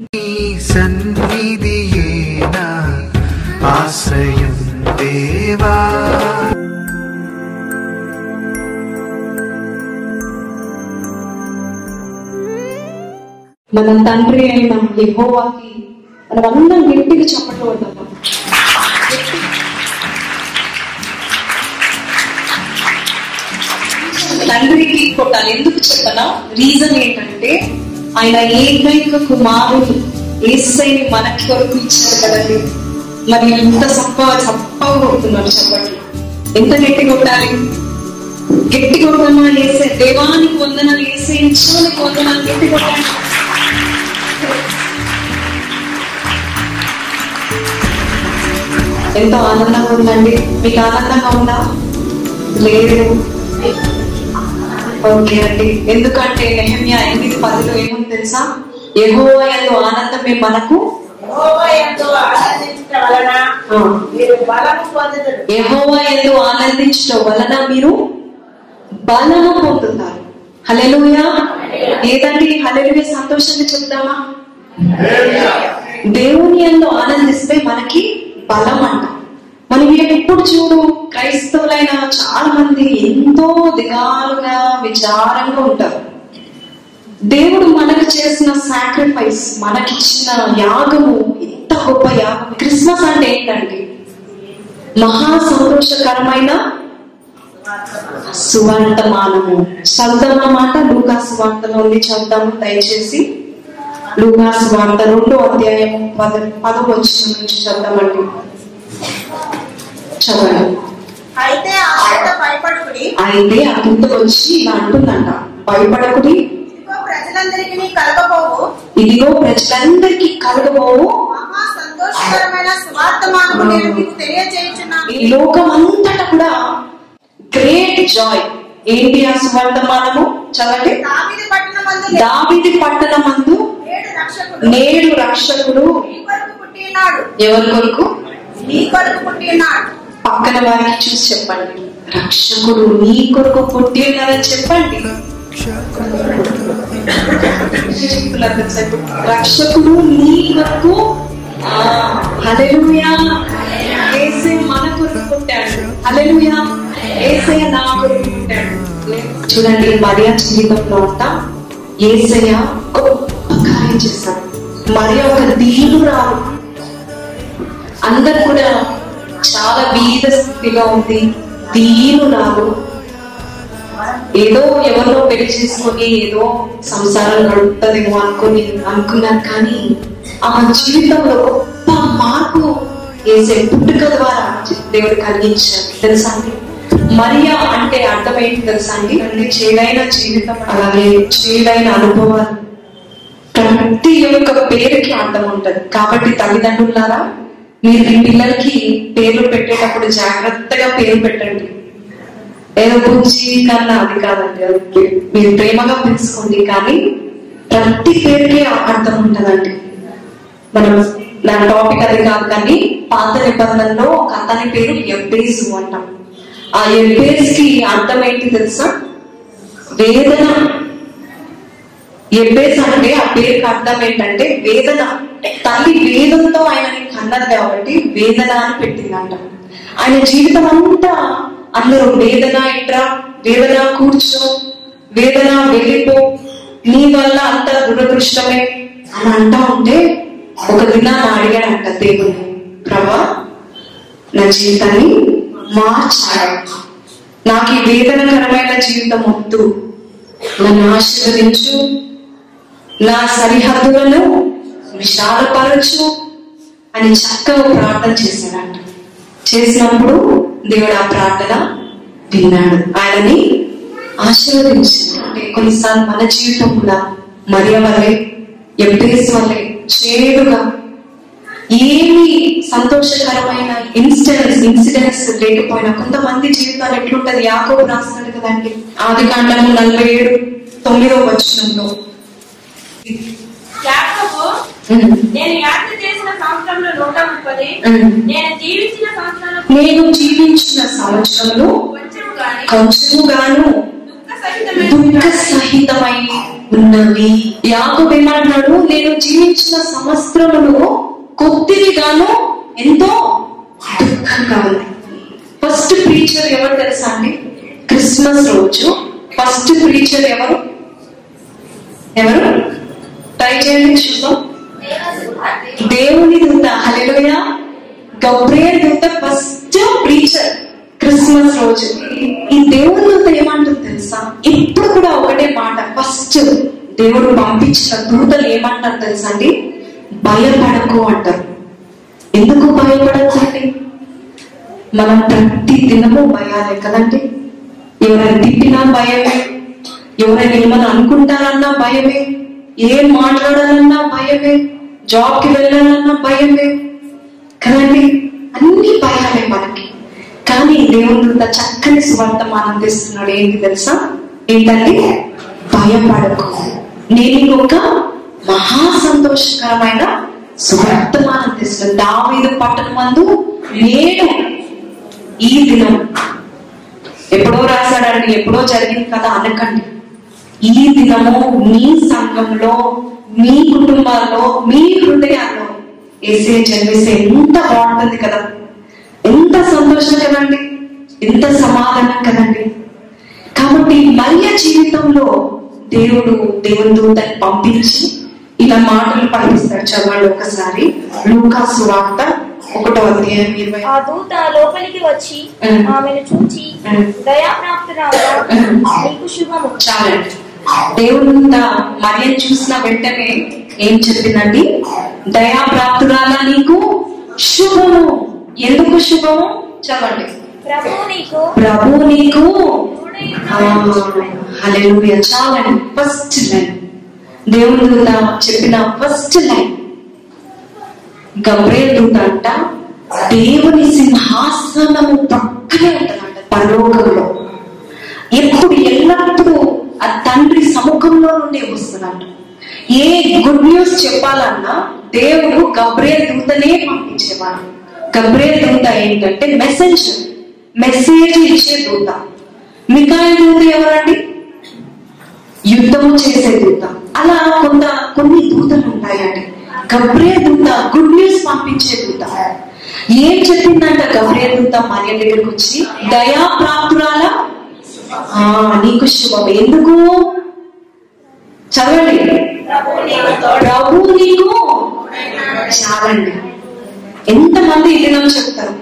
నీ సన్నిధియే ఆశ్రయం దేవా. మన తండ్రి అయిన యెహోవాకి మనం అందరం గట్టిగా చప్పట్లు తండ్రికి కొట్టాలి. ఎందుకు చెప్పనా? రీజన్ ఏంటంటే ఆయన ఏకైక కుమారుడు ఏసైని మనకి కొరకు ఇచ్చారు కదండి? మరి ఎంత సప్ప సప్పగా కొడుతున్నారు చెప్పండి. ఎంత గట్టి కొట్టాలి? గట్టి కొట్టమని వేసే దేవానికి వందనాలు వేసే ఇచ్చానికి వందనాలు గట్టి కొట్టాలి. ఎంతో ఆనందంగా ఉందండి? మీకు ఆనందంగా ఉందా? లేదు. ఓకే అండి. ఎందుకంటే నెహమ్యా ఎనిమిది పదిలో ఏముంది తెలుసా? ఎగోవా ఎందు ఆనందమే మనకు? ఎందు ఆనందించడం వలన మీరు బలము పొందుతారు. హల్లెలూయా. ఏదండి? హల్లెలూయా సంతోషంగా చెప్దామా దేవుని ఎందు ఆనందిస్తే మనకి బలం అంట మనం ఎప్పుడు చూడు? క్రైస్తవులైన చాలా మంది ఎంతో దిగాలుగా విచారంగా ఉంటారు. దేవుడు మనకు చేసిన సాక్రిఫైస్ మనకిచ్చిన యాగము ఎంత గొప్ప యాగం. క్రిస్మస్ అంటే ఏంటండి? మహా సంతోషకరమైన సువర్తమానము చదువుదాం అన్నమాట లూకా సువార్తలో ఉంది. చదువుదాము? దయచేసి. లూకా సువార్త రెండో అధ్యాయం పద పదవచ్చు నుంచి చదువుదామండి. చదవండి అయితే భయపడుకుడి అయితే ఆ వచ్చి ఇలా అంటుందంట భయపడకుడి. ఇదిగో ప్రజలందరికీ కలగబోవు. ఇదిగో ప్రజలందరికీ కలగబోవు. ఈ లోకం అంతటా కూడా గ్రేట్ జాయ్. ఏంటి ఆ సువర్తమానము చదవండి. దావీదు ఏడు రక్షకుడు. నేడు రక్షకుడు. ఎవరి కొరకు? నీ కొరకు పుట్టి ఉన్నాడు పక్కన వారికి చూసి చెప్పండి. రక్షకుడు నీ కొరకు పుట్టి ఉన్నారని చెప్పండి. రక్షకుడు నీ కొరకు హలెలుయా ఏసే మన కొరకు పుట్టాడు. హలెలుయా ఏసే నా కొరకు పుట్టాడు. చూడండి మరియా జీవితంలో అంతా ఏసయ గొప్ప కార్యం చేశాడు. మరియా ఒక దీనురాలు. అందరు కూడా చాలా బీద స్థితిలో ఉంది దీనురాలు ఏదో ఎవరినో పెళ్ళి చేసుకొని ఏదో సంసారం గడుపుతుందేమో అనుకుని అనుకున్నాను కానీ ఆ జీవితంలో గొప్ప మార్పు వేసే పుట్టుక ద్వారా దేవుడు కలిగించాడు తెలుసా అండి? మరియా అంటే అర్థం ఏంటి తెలుసా అండి? అంటే చేదైన జీవితం అలాగే చేదైన అనుభవాలు. ప్రతి యొక్క పేరుకి అర్థం ఉంటది. కాబట్టి తల్లిదండ్రులారా మీరు మీ పిల్లలకి పేర్లు పెట్టేటప్పుడు జాగ్రత్తగా పేరు పెట్టండి. ఏదో బుజ్జి కన్నా అది కాదండి అది మీరు ప్రేమగా పిలుచుకోండి కానీ ప్రతి పేరుకి అర్థం ఉంటుందండి. మనం నా టాపిక్ అది కాదు కానీ పాత నిబంధనలో ఒక అతని పేరు ఎబ్బేసు అంటాం. ఆ ఎబ్బేస్కి అర్థం ఏంటి తెలుసా? వేదన ఎబ్బేస్ అంటే ఆ పేరుకి అర్థం ఏంటంటే వేదన. తల్లి వేదంతో ఆయనని కన్నది కాబట్టి వేదన అని పెట్టిందంట. ఆయన జీవితం అంతా అందరూ వేదన ఇట్రా వేదన కూర్చో వేదన వెళ్ళిపో నీ వల్ల అంత దురదృష్టమే అని అంటా ఉంటే ఒక దినాన్ని అడిగాడంట దేవుడు ప్రభా నా జీవితాన్ని మార్చాడు నాకు ఈ వేదనకరమైన జీవితం వద్దు. నన్ను ఆశీర్వదించు. నా సరిహద్దులను విశాలపరచు అని చక్కగా ప్రార్థన చేశాడంట. చేసినప్పుడు దేవుడు ఆ ప్రార్థన విన్నాడు. ఆయనని ఆశీర్వదించాడు. అంటే కొన్నిసార్లు మన జీవితం కూడా మరియ వల్లే ఎంపీఎస్ వల్లే చేడుగా ఏమి సంతోషకరమైన ఇన్సిడెంట్స్ ఇన్సిడెంట్స్ లేకపోయినా కొంతమంది జీవితాలు ఎట్లుంటది? యాకోబు రాస్తాడు కదండి. ఆది కాండము నలభై ఏడు తొమ్మిదో వచ్చినంలో నేను యాత్ర చేసిన సంవత్సరంలో నూట ముప్పది. ఉమ్. నేను జీవించిన సంవత్సరంలో నేను జీవించిన సంవత్సరంలో కొంచెం గాని దుఃఖ సహితమై ఉన్నవి యాకోబు ఏమంటున్నాడు నేను జీవించిన సంవత్సరములు కొద్దిగాను ఎంతో దుఃఖంగా ఫస్ట్ ప్రీచర్ ఎవరు తెలుసా అండి? క్రిస్మస్ రోజు. ఫస్ట్ ప్రీచర్ ఎవరు? ఎవరు? ట్రై చేయండి చూద్దాం. దేవుని దూత హల్లెలూయా. గబ్రియల్ దూత ఫస్ట్ ప్రీచర్ క్రిస్మస్ రోజు. ఈ దేవుని దూత ఏమంటుంది తెలుసా? ఇప్పుడు కూడా ఒకటే మాట ఫస్ట్ దేవుడు పంపించిన దూతలు ఏమంటారు తెలుసా అండి? భయపడకు అంటారు. ఎందుకు భయపడచ్చండి మనం ప్రతి దినము భయాలే కదండి. ఎవరైనా తిట్టినా భయమే. ఎవరైనా ఏమైనా అనుకుంటారన్నా భయమే. ఏం మాట్లాడాలన్నా భయమే జాబ్కి వెళ్ళాలన్నా భయమే. కదండి అన్ని భయాలే మనకి. కానీ దేవుడు చక్కని సువర్తమానం ఆనందిస్తున్నాడు ఏంటి తెలుసా? ఏంటంటే భయపడకు. నేను ఒక మహా సంతోషకరమైన సువర్తమానం తెస్తున్నాను దావీదు పట్టణం మందు నేను ఈ దినం. ఎప్పుడో రాశాడండి ఎప్పుడో జరిగింది కదా అనకండి. ఈ దినము మీ సంఘంలో మీ కుటుంబాల్లో మీ హృదయాల్లో ఏసే జన్మిస్తే ఎంత బాగుంటుంది కదా. ఎంత సంతోషం కదండి. ఎంత సమాధానం కదండి. కాబట్టి మరియ జీవితంలో దేవుడు దేవుని దూతని పంపించి ఇలా మాటలు పలికిస్తాడు చదవండి ఒకసారి. లూకాసు వార్త ఒకటో అధ్యాయం ఇరవై. ఆ దూత లోపలికి వచ్చి. ఆమెను చూచి. దయాప్రాప్తురాలా. నీకు శుభము. చాలండి. దేవుడు మరియని చూసిన వెంటనే ఏం చెప్పిందండి? దయాప్రాప్తురాలా నీకు శుభము. ఎందుకు శుభము? చదవండి ప్రభు నీకు హల్లెలూయా. చాలండి. First line. దేవుని దూత చెప్పిన ఫస్ట్ లైన్. గబ్రేల్ దూత అంట దేవుని సింహాసనము పక్కనే ఉంటుందంట పరలోకంలో. ఎప్పుడు ఎల్లప్పుడూ ఆ తండ్రి సముఖంలో నుండి వస్తున్నట్టు ఏ గుడ్ న్యూస్ చెప్పాలన్నా దేవుడు గబ్రే దూతనే పంపించేవాడు. గబ్రే దూత ఏంటంటే మెసేజ్ మెసేజ్ ఇచ్చే దూత. మికాయల దూత ఎవరండి? యుద్ధము చేసే దూత. అలా కొంత కొన్ని దూతలు ఉంటాయండి. గబ్రే దూత గుడ్ న్యూస్ పంపించే దూత. ఏం చెప్పిందంట గబ్రే దూత? మరియ దగ్గరకు వచ్చి దయా ప్రాప్తురాల? నీకు శుభం. ఎందుకు? చదవండి. ప్రభు నీకు చాలండి. ఎంతమంది ఈ దినం చెప్తారు?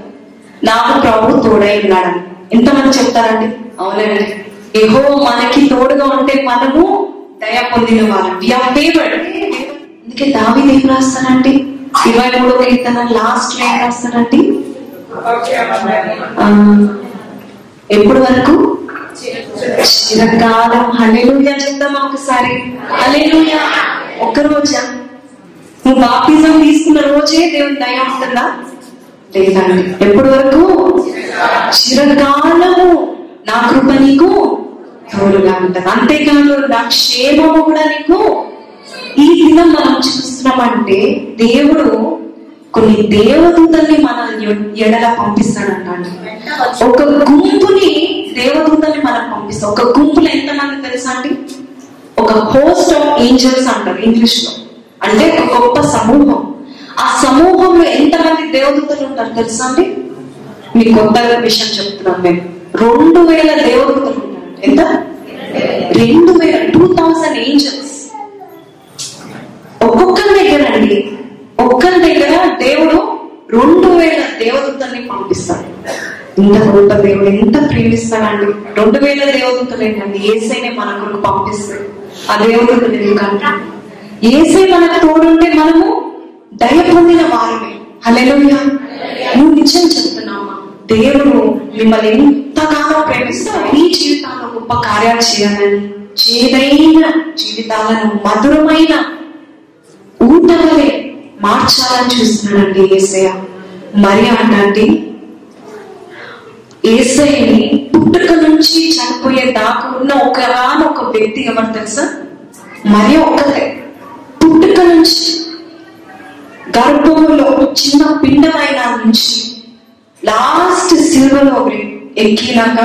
నాకు ప్రభు తోడై ఉన్నాడని ఎంతమంది చెప్తారండి? అవునండి. ఏహో మనకి తోడుగా ఉంటే మనము దయ పొందిన వారు. అందుకే దావి ఏం రాస్తానండి ఇరవై మూడో కీర్తన లాస్ట్ ఏం రాస్తానండి ఎప్పుడు వరకు? చిరకాలం. హల్లెలూయా చెప్తామా ఒకసారి. హల్లెలూయా. ఒక్క రోజా? నువ్వు బాప్తిజం తీసుకున్న రోజే దేవుని దయ ఉంటుందా లేదండి. ఎప్పటి వరకు? చిరకాలము. నా కృప నీకు తోడుగా ఉంటుంది. అంతేకాదు నా క్షేమము కూడా నీకు. ఈ దినం మనం చూస్తున్నామంటే దేవుడు కొన్ని దేవదూతల్ని మన ఎడల పంపిస్తాడంటాడు. ఒక గుంపుని దేవదూతల్ని మనం పంపిస్తాం. ఒక గుంపులో ఎంతమంది తెలుసా అండి? ఒక హోస్ట్ ఆఫ్ ఏంజల్స్ అంటారు ఇంగ్లీష్లో అంటే ఒక గొప్ప సమూహం. ఆ సమూహంలో ఎంతమంది దేవదూతలు ఉంటారు తెలుసా అండి? మీకు కొత్తగా విషయం చెప్తున్నాం మేము. రెండు వేల దేవదూతలు ఉంటారు. ఎంత? రెండు వేల టూ థౌసండ్ ఏంజల్స్ ఒక్కొక్కరి దగ్గర అండి ఒక్కరి దగ్గర దేవుడు రెండు వేల దేవదూతల్ని పంపిస్తాడు. ఇంత గొప్ప దేవుడు ఎంత ప్రేమిస్తాడండి. రెండు వేల దేవదూతలు ఏసైనే మన కొరకు పంపిస్తాడు. ఆ దేవదూతలు ఎందుకంటే ఏసై మనకు తోడుంటే మనము దయ పొందిన వారమే. హల్లెలూయా. నువ్వు నిజం చెప్తున్నామా దేవుడు మిమ్మల్ని ఎంతగానో ప్రేమిస్తా మీ జీవితాల్లో గొప్ప కార్యాలు చేయాలని చేదైన జీవితాలను మధురమైన ఊటలే మార్చాలని చూస్తున్నాడండి ఏసయ్య. మరి అంటే ఏసయ్యని పుట్టుక నుంచి చనిపోయే దాకా ఉన్న ఒకగానొక వ్యక్తి ఎవరు తెలుసా? మరి ఒక్కతే పుట్టుక నుంచి గర్భంలో చిన్న పిండమైన నుంచి లాస్ట్ సిల్వలో ఎక్కినాక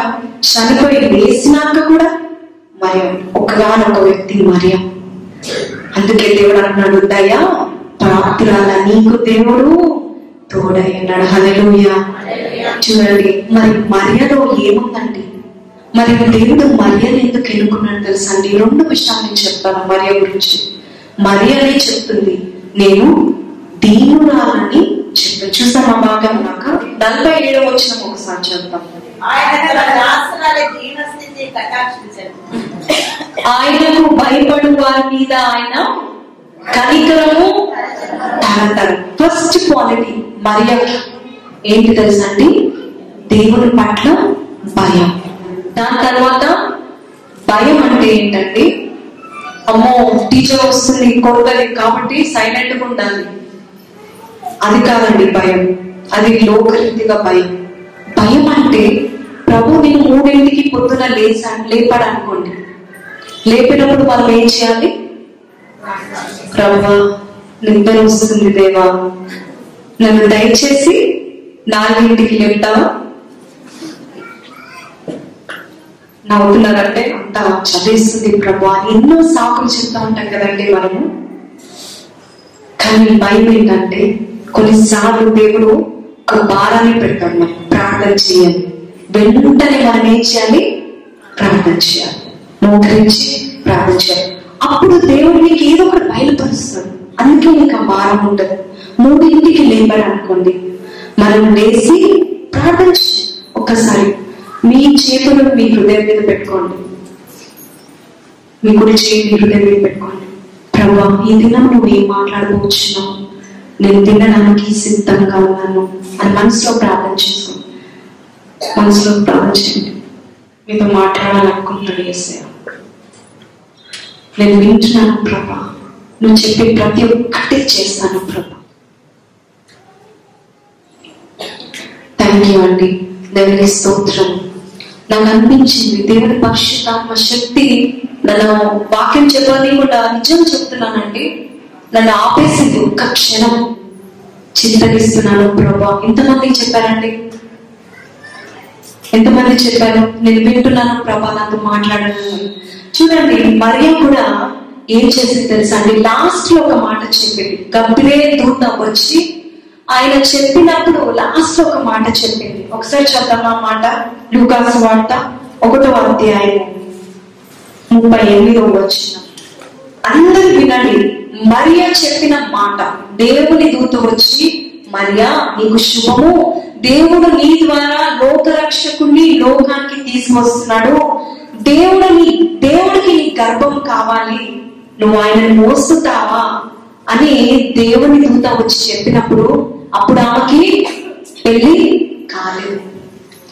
చనిపోయి వేసినాక కూడా మరి ఒకగానొక వ్యక్తి మరియం అందుకే దేవుడు అన్నాడు దయా ప్రాప్తురాల నీకు దేవుడు తోడై అన్నాడు హల్లెలూయా. చూడండి మరి మరియలో ఏముందండి? మరి దేవుడు మరియని ఎందుకు ఎన్నుకున్నాడు తెలుసా అండి? రెండు విషయాలు నేను చెప్తాను మరియ గురించి. మరియనే చెప్తుంది నేను దీనురాలని చెప్పి చూసామా భాగం నాకు? నలభై ఏడవ వచ్చిన ఒకసారి చెప్తాం. ఆయనకు భయపడు వారి మీద ఆయన కనికరము ఫస్ట్ క్వాలిటీ మరియ ఏంటి తెలుసా అండి దేవుని పట్ల భయం. దాని తర్వాత భయం అంటే ఏంటంటే అమ్మో టీచర్ వస్తుంది కొడుతుంది కాబట్టి సైలెంట్గా ఉండాలి. అది కాదండి భయం. అది లోకరీతిగా భయం. భయం అంటే ప్రభు నేను మూడింటికి పొద్దున లేచా లేపాడు అనుకోండి లేపినప్పుడు మనం ఏం చేయాలి? ప్రభా నిద్ర వస్తుంది దేవా. నన్ను దయచేసి నాలుగింటికి లేపుతావా? నవ్వుతున్నారంటే అంత చదివిస్తుంది ప్రభు. అని ఎన్నో సాకులు చెప్తా ఉంటాం కదండి మనము. కానీ భయం ఏంటంటే కొన్నిసార్లు దేవుడు ఒక భారాన్ని పెడతాడు మనం ప్రార్థన చేయాలి. వెంటనే మనం ఏం చేయాలి? ప్రార్థన చేయాలి. మోకరించి ప్రార్థన చేయాలి. అప్పుడు దేవుడు నీకు ఏదో ఒకటి బయలుపరుస్తాడు. అందుకే నీకు ఆ భారం ఉండదు. మూడింటికి లేబర్ అనుకోండి మనం లేచి ప్రార్థన ఒక్కసారి మీ చేతులు మీ హృదయం మీద పెట్టుకోండి. మీ కుడి చేయి మీ హృదయం మీద పెట్టుకోండి. ప్రభా ఈ దినం నువ్వు ఏం మాట్లాడబోచున్నావు? నేను తినడానికి సిద్ధంగా ఉన్నాను అని మనసులో ప్రార్థన చేసుకో మనసులో ప్రార్థన చేయండి. మీతో మాట్లాడాలనుకుంటున్నాడు ఏసయ్య నేను వింటున్నాను ప్రభా. నువ్వు చెప్పే ప్రతి ఒక్కటి చేస్తాను ప్రభా. థ్యాంక్ అండి దేవుని స్తోత్రం. నాకు అనిపించింది. దేవుని పరిశుద్ధాత్మ శక్తి నన్ను వాక్యం చెప్పని నిజం చెప్తున్నానండి నన్ను ఆపేసింది ఒక్క క్షణం. చింతగిస్తున్నాను ప్రభా. ఎంతమంది చెప్పారండి? ఎంతమంది చెప్పారు? నేను వింటున్నాను ప్రభా నాతో మాట్లాడాను చూడండి మరియ కూడా ఏం చేసింది తెలుసా అండి? లాస్ట్లో ఒక మాట చెప్పింది గబ్బిలే దూత వచ్చి ఆయన చెప్పినప్పుడు లాస్ట్ ఒక మాట చెప్పింది. ఒకసారి చద్దాం మాట. లూకాసు వార్త ఒకటో అధ్యాయం ముప్పై ఎనిమిదో వచ్చిన అందరు వినండి. మరియా చెప్పిన మాట. దేవుని దూత వచ్చి మరియా నీకు శుభము. దేవుడు నీ ద్వారా లోకరక్షకుణ్ణి లోకానికి తీసుకొస్తున్నాడు. దేవుడు నీ దేవుడికి నీ గర్భం కావాలి. నువ్వు ఆయన మోస్తున్నావా అని దేవుని దూత వచ్చి చెప్పినప్పుడు అప్పుడు ఆమెకి పెళ్ళి కాలేదు.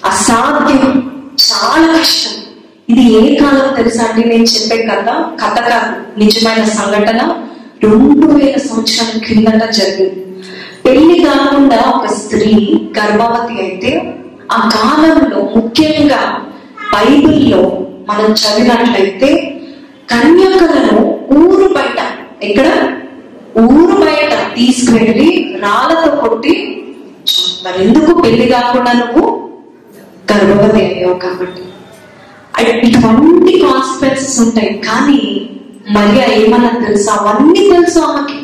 అసాధ్యం. చాలా కష్టం. ఇది ఏ కాలం తెలుసా అండి? నేను చెప్పే కథ కథ కాదు నిజమైన సంఘటన. రెండు వేల సంవత్సరాల క్రిందట జరిగింది. పెళ్ళి కాకుండా ఒక స్త్రీ గర్భవతి అయితే ఆ కాలంలో ముఖ్యంగా బైబిల్లో మనం చదివినట్లయితే కన్యకలను ఊరు బయట ఎక్కడ? ఊరు బయట తీసుకువెళ్ళి రాళ్ళతో కొట్టి మరి ఎందుకు పెళ్ళి కాకుండా నువ్వు గర్భవతి అయ్యావు కాబట్టి ఇటువంటి కాన్సిక్వెన్సెస్ ఉంటాయి. కానీ మరియా ఏమన్నా తెలుసా? అవన్నీ తెలుసు ఆమెకి.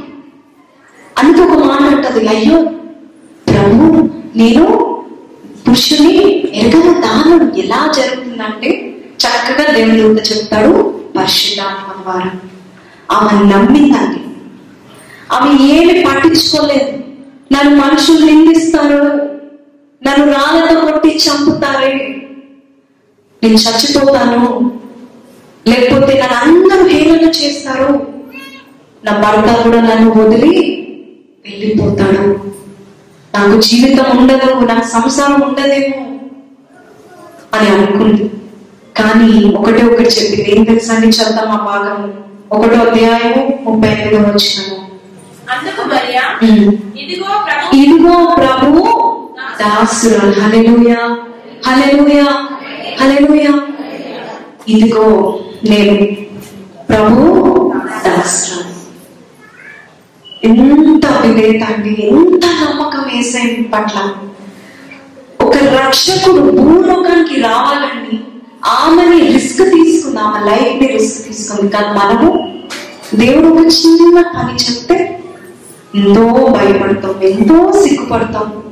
అందుకు ఒక మాట అంటది అయ్యో ప్రభు నేను పురుషుని ఎరగన దానం ఎలా జరుగుతుందంటే చక్కగా దేవుడు చెప్తాడు పరిశుద్ధాత్మ ద్వారా. ఆమె నమ్మిందండి. అవి ఏమి పట్టించుకోలేదు. నన్ను మనుషులు నిందిస్తారు. నన్ను రాళ్ళతో కొట్టి చంపుతారే. నేను చచ్చిపోతాను. లేకపోతే నన్ను అందరూ హేళన చేస్తారు. నా భర్త కూడా నన్ను వదిలి వెళ్ళిపోతాడు నాకు జీవితం ఉండదు నాకు సంసారం ఉండదేమో అని అనుకుంది. కానీ ఒకటే ఒకటి చెప్పింది. ఏం తెలుసా అండి చదువుతాం ఆ భాగం? ఒకటో అధ్యాయము ముప్పై ఎనిమిదో వచ్చినాము ఇదిగో ప్రభు ఇదిగో ప్రభు దాసురు హల్లెలూయా. హల్లెలూయా. హల్లెలూయా. ఇదిగో నేను ప్రభు దాసురు ఎంత విధేయత అండి ఎంత నమ్మకం వేసే పట్ల. ఒక రక్షకుడు భూలోకానికి రావాలని ఆమెని రిస్క్ తీసుకుంది ఆమె లైఫ్ని రిస్క్ తీసుకుంది. కానీ మనము దేవుడు ఒక చిన్న పని చెప్తే ఎంతో భయపడతాం ఎంతో సిగ్గుపడతాం.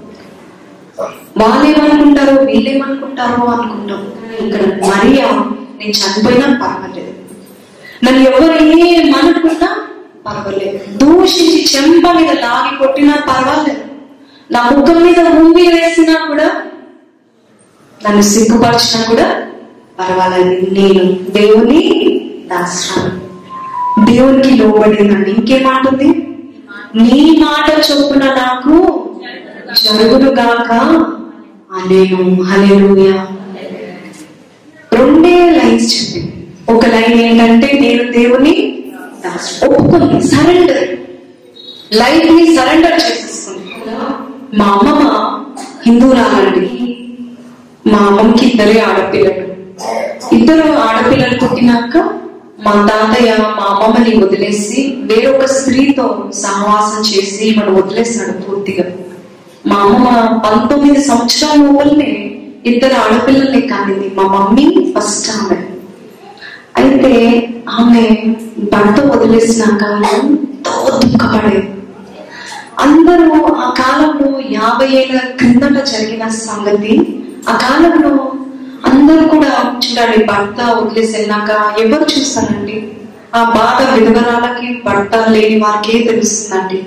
వాళ్ళేమనుకుంటారో వీళ్ళేమనుకుంటారో అనుకుంటాం. ఇక్కడ మరియా నేను చనిపోయినా పర్వాలేదు. నన్ను ఎవరు ఏమనుకున్నా పర్వాలేదు. దూషించి చెంప మీద లాగి కొట్టినా పర్వాలేదు. నా ముఖం మీద ఉంగి వేసినా కూడా నన్ను సిగ్గుపరిచినా కూడా పర్వాలేదు. నేను దేవుని దాస్తాను దేవునికి లోబడిందండి ఇంకేమంటుంది నీ మాట చొప్పున నాకు జరుగునుగాక అనేను హల్లెలూయా. రెండే లైన్స్ చెప్పి. ఒక లైన్ ఏంటంటే నేను దేవుని ఒప్పుకొని సరెండర్. లైఫ్ని సరెండర్ చేసేసుకుంది. మా అమ్మమ్మ హిందూరాలండి మా అమ్మమ్మకి ఇద్దరే ఆడపిల్లలు. ఇద్దరు ఆడపిల్లలు పుట్టినాక మా తాతయ్య మా అమ్మమ్మని వదిలేసి వేరొక స్త్రీతో సహవాసం చేసి మనం వదిలేసాడు పూర్తిగా. మా అమ్మమ్మ పంతొమ్మిది సంవత్సరాల లోపలనే ఇద్దరు ఆడపిల్లల్ని కానింది. మా మమ్మీ ఫస్ట్ ఆమె. అయితే ఆమె భర్త వదిలేసినాక ఎంతో దుఃఖపడేది అందరూ ఆ కాలంలో యాభై ఏళ్ళ క్రిందట జరిగిన సంగతి ఆ కాలంలో అందరూ కూడా చూడండి భర్త వదిలేసి వెళ్ళాక ఎవరు చూస్తారండి? ఆ బాధ విధవరాలకి భర్త లేని వారికే తెలుస్తుందండి.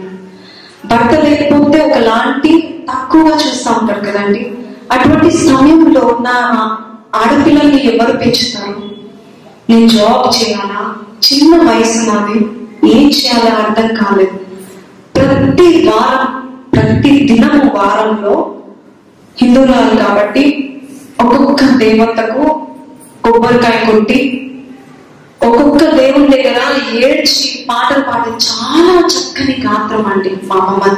భర్త లేకపోతే ఒకలాంటి తక్కువగా చూస్తూ ఉంటారు కదండి. అటువంటి సమయంలో ఉన్న ఆడపిల్లల్ని ఎవరు పెంచుతారు? నేను జాబ్ చేయాలా? చిన్న వయసు నాది. ఏం చేయాలో అర్థం కాలేదు. ప్రతి వారం ప్రతి దినము వారంలో హిందువురాలు కాబట్టి ఒక్కొక్క దేవతకు కొబ్బరికాయ కొట్టి ఒక్కొక్క దేవుని దగ్గర ఏడ్చి పాటలు పాడే చాలా చక్కని గాత్రం అండి మా అమ్మమ్మ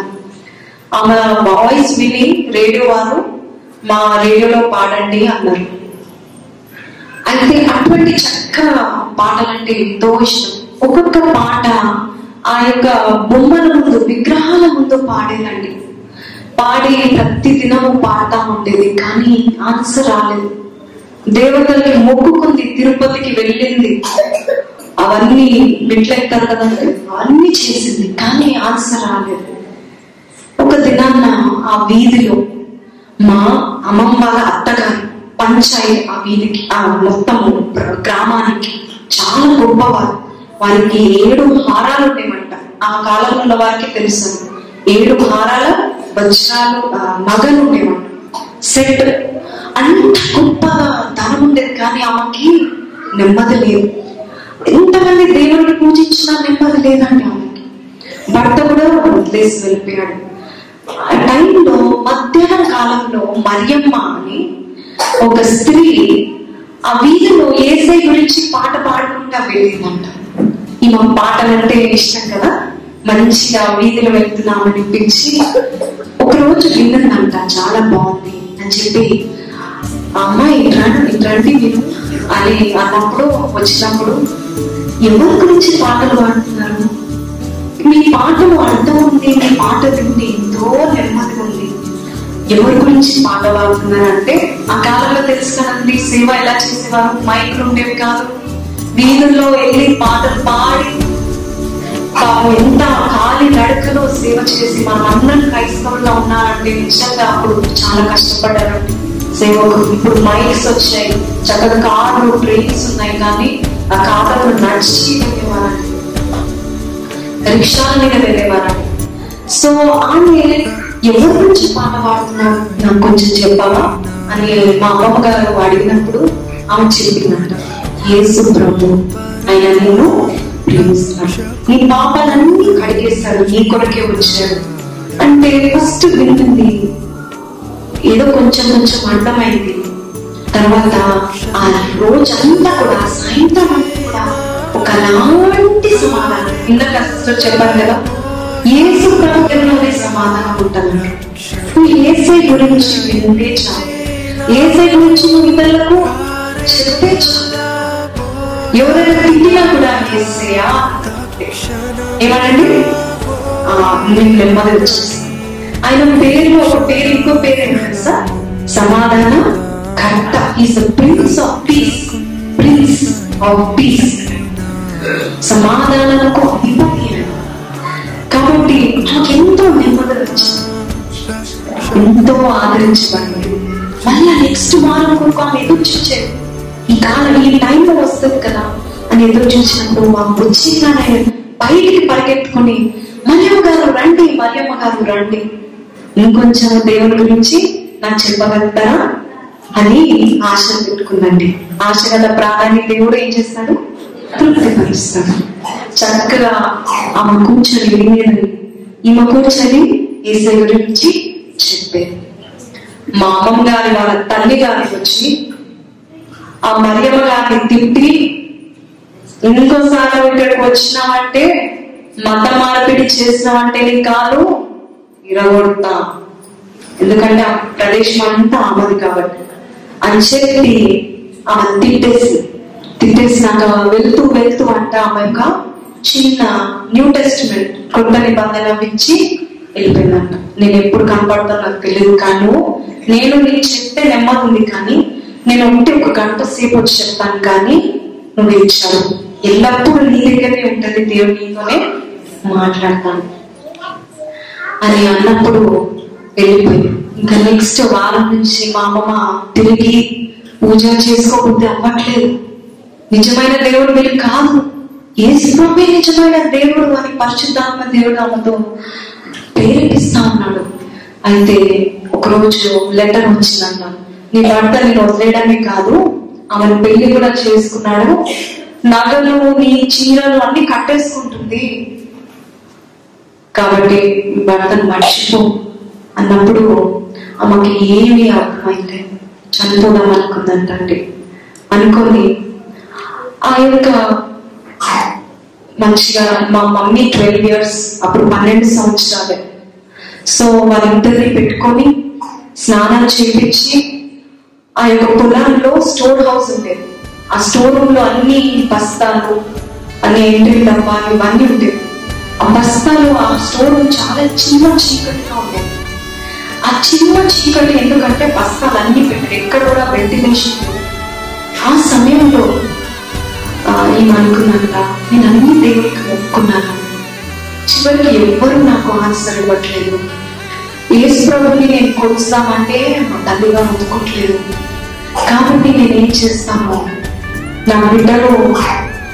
ఆమె వాయిస్ విని రేడియో వారు మా రేడియోలో పాడండి అన్నారు. అయితే అటువంటి చక్కగా పాటలంటే ఎంతో ఇష్టం. ఒక్కొక్క పాట ఆ యొక్క బొమ్మల ముందు విగ్రహాల ముందు పాడేదండి. పాడి ప్రతి దినము పాడతా ఉండేది కానీ ఆన్సర్ రాలేదు. దేవతల్ని మొక్కుకుంది తిరుపతికి వెళ్ళింది. అవన్నీ మెట్లెక్కారు కదండి అవన్నీ చేసింది కానీ ఆన్సర్ రాలేదు. ఒక దినాన్న ఆ వీధిలో మా అమ్మమ్మ వాళ్ళ అత్తగారు పంచాయి ఆ వీధికి ఆ మొత్తము గ్రామానికి చాలా గొప్పవారు. వారికి ఏడు హారాలు ఉండేవంట. ఆ కాలంలో ఉన్న వారికి తెలుసు. ఏడు హారాల వజ్రాలు ఆ, నగలు ఉండేవంట. సెట్ అంత గొప్ప ధనం ఉండేది కానీ ఆమెకి నెమ్మది లేదు. ఎంతమంది దేవుడిని పూజించినా నెమ్మది లేదండి ఆమెకి. భర్త కూడా వదిలేసి వెళ్ళిపోయాడు. ఆ టైంలో మధ్యాహ్న కాలంలో మరియమ్మ అని ఒక స్త్రీ ఆ వీధిలో ఏసై గురించి పాట పాడుకుంటా వెళ్ళిందంట. ఈమె పాటలంటే ఇష్టం కదా? మంచిగా వీధిలో వెళ్తున్నామనిపించి పిలిచి విన్నదంట చాలా బాగుంది అని చెప్పి ఆ అమ్మాయి ఇట్లాంటి ఇట్రండి మీరు అని అన్నప్పుడు వచ్చినప్పుడు ఎవరి గురించి పాటలు పాడుతున్నారు? మీ పాటలు అర్థం ఉంది మీ పాట వింటే ఎంతో నెమ్మది ఉంది. ఎవరి గురించి పాట పాడుతున్నారంటే ఆ కాలంలో తెలుసు కదండి సేవ ఎలా చేసేవారు? మైక్లు ఉండేవి కాదు. వీధుల్లో వెళ్ళి పాటలు పాడి పాపం ఎంత ఖాళీ నడకలో సేవ చేసి మనం అందరం క్రైస్తవులుగా ఉన్నారంటే నిజంగా అప్పుడు చాలా కష్టపడ్డారండి. సేవకులు ఇప్పుడు మైక్స్ వచ్చాయి. చక్కగా కార్లు ట్రైన్స్ ఉన్నాయి కానీ ఆ కాలంలో నడిచి వెళ్ళేవారండి. రిక్షాల మీద వెళ్ళేవారండి. సో ఆమె ఎవరి గురించి పాట పాడుతున్నారు నాకు కొంచెం చెప్పావా? అని మా అమ్మమ్మ గారు అడిగినప్పుడు ఆమె చెప్పినారు యేసు ప్రభు ఆయన నేను ప్రేమిస్తున్నాడు నీ పాపాలన్నీ కడిగేస్తాడు నీ కొరకే వచ్చాడు అంటే ఫస్ట్ వింటుంది ఏదో కొంచెం కొంచెం అర్థమైంది తర్వాత ఆ రోజంతా కూడా సాయంత్రం అంతా కూడా ఒకలాంటి సమాధానం. ఇందాక సిస్టర్ చెప్పారు కదా ఏసు ప్రభుత్వంలోనే సమాధానం ఉంటున్నారు నువ్వు ఏసై గురించి వింటే చాలు. ఏసై గురించి నువ్వు ఇతరులకు చెప్తే చాలు. ఎవరైనా తిట్టినా కూడా ఏసయ్యా ఏమనండి? ఆ, మీకు నెమ్మది వచ్చేసి. ఆయన పేరులో ఒక పేరు ఇంకో పేరు ఏంటి తెలుసా? సమాధాన కర్త. Is prince of peace prince of peace సమాధానాలకు అధిపతి కాబట్టి నాకు ఎంతో నెమ్మది వచ్చింది. ఎంతో ఆదరించబడింది. మళ్ళా నెక్స్ట్ వారం కొరకు ఆమె ఎదురు చూచేది ఈ కాలం ఈ టైంలో వస్తుంది కదా అని ఎదురు చూసినప్పుడు మా వచ్చిగానే బయటికి పరిగెత్తుకుని మరియమ్మ గారు రండి మరియమ్మ గారు రండి. ఇంకొంచెం దేవుని గురించి నాకు చెప్పగలుగుతారా అని ఆశ పెట్టుకుందండి. ఆశ గల ప్రాణాన్ని దేవుడు ఏం చేస్తాడు? తృప్తిపరుస్తాడు. చక్కగా ఆమె కూర్చొని వినేది ఈమె కూర్చొని ఈసే గురించి చెప్పేది మా అమ్మమ్మ గారి వాళ్ళ తల్లి గారి వచ్చి ఆ మరియమ్మ గారిని తిట్టి ఇంకోసారి ఇక్కడికి వచ్చినావంటే మత మార్పిడి చేసినావంటే నీకు కాదు. ఇరగొడతా ఎందుకంటే ఆ ప్రదేశం అంతా ఆమెది కాబట్టి. అని చెప్పి ఆమె తిట్టేసి తిట్టేసినాక వెళ్తూ వెళ్తూ అంటే ఆమె యొక్క చిన్న న్యూ టెస్ట్మెంట్ కొత్త నిబంధన ఇచ్చి వెళ్ళిపోయిందంట. నేను ఎప్పుడు కనపడతా నాకు తెలియదు కానీ నేను నీకు చెప్తే నెమ్మది ఉంది కానీ నేను ఉంటే ఒక గంట సేపు వచ్చి చెప్తాను కానీ నువ్వు ఇచ్చావు ఎల్లప్పుడూ నీ దగ్గరే ఉంటుంది దేవుడు నీతోనే మాట్లాడతాను. అని అన్నప్పుడు వెళ్ళిపోయింది ఇంకా నెక్స్ట్ వారం నుంచి మా అమ్మమ్మ తిరిగి పూజ చేసుకోకుంటే అవ్వట్లేదు. నిజమైన దేవుడు వీళ్ళు కాదు. ఏ శివమే నిజమైన దేవుడు అని పరిశుద్ధాత్మ దేవుడు ఆమెతో ప్రేరేపిస్తా ఉన్నాడు. అయితే ఒకరోజు లెటర్ వచ్చిందన్న నీ భర్త నేను వదిలేయడమే కాదు ఆమెను పెళ్ళి కూడా చేసుకున్నాడు. నగలు నీ చీరలు అన్ని కట్టేసుకుంటుంది. కాబట్టి భర్తను మర్చిపో అన్నప్పుడు ఆమెకి ఏమీ అర్థమైతే చనిపోదాం అనుకుందంటండి. అనుకొని ఆ యొక్క మంచిగా మా మమ్మీ ట్వెల్వ్ ఇయర్స్ అప్పుడు పన్నెండు సంవత్సరాలే. సో వాళ్ళిద్దరిని పెట్టుకొని స్నానం చేపించి ఆ యొక్క పొలంలో స్టోర్ హౌస్ ఉండేది ఆ స్టోర్ రూమ్లో అన్ని బస్తాలు అన్ని ఎంట్రీ డబ్బాలు ఇవన్నీ ఉండేవి బస్తాలు ఆ స్టోర్ చాలా చిన్న చీకటిగా ఉండేది ఆ చిన్న చీకటి ఎందుకంటే బస్తాలు అన్ని పెట్టారు ఎక్కడ కూడా వెంటిలేషన్ ఆ సమయంలో ఏమనుకున్నాక నేను అన్ని దేవుడికి ఒప్పుకున్నాను చివరికి ఎవ్వరూ నాకు ఆన్సర్ ఇవ్వట్లేదు. యేసు ప్రభుని నేను కొలుస్తామంటే తల్లిగా ఒప్పుకోట్లేదు కాబట్టి నేను ఏం చేస్తాను? నా బిడ్డలు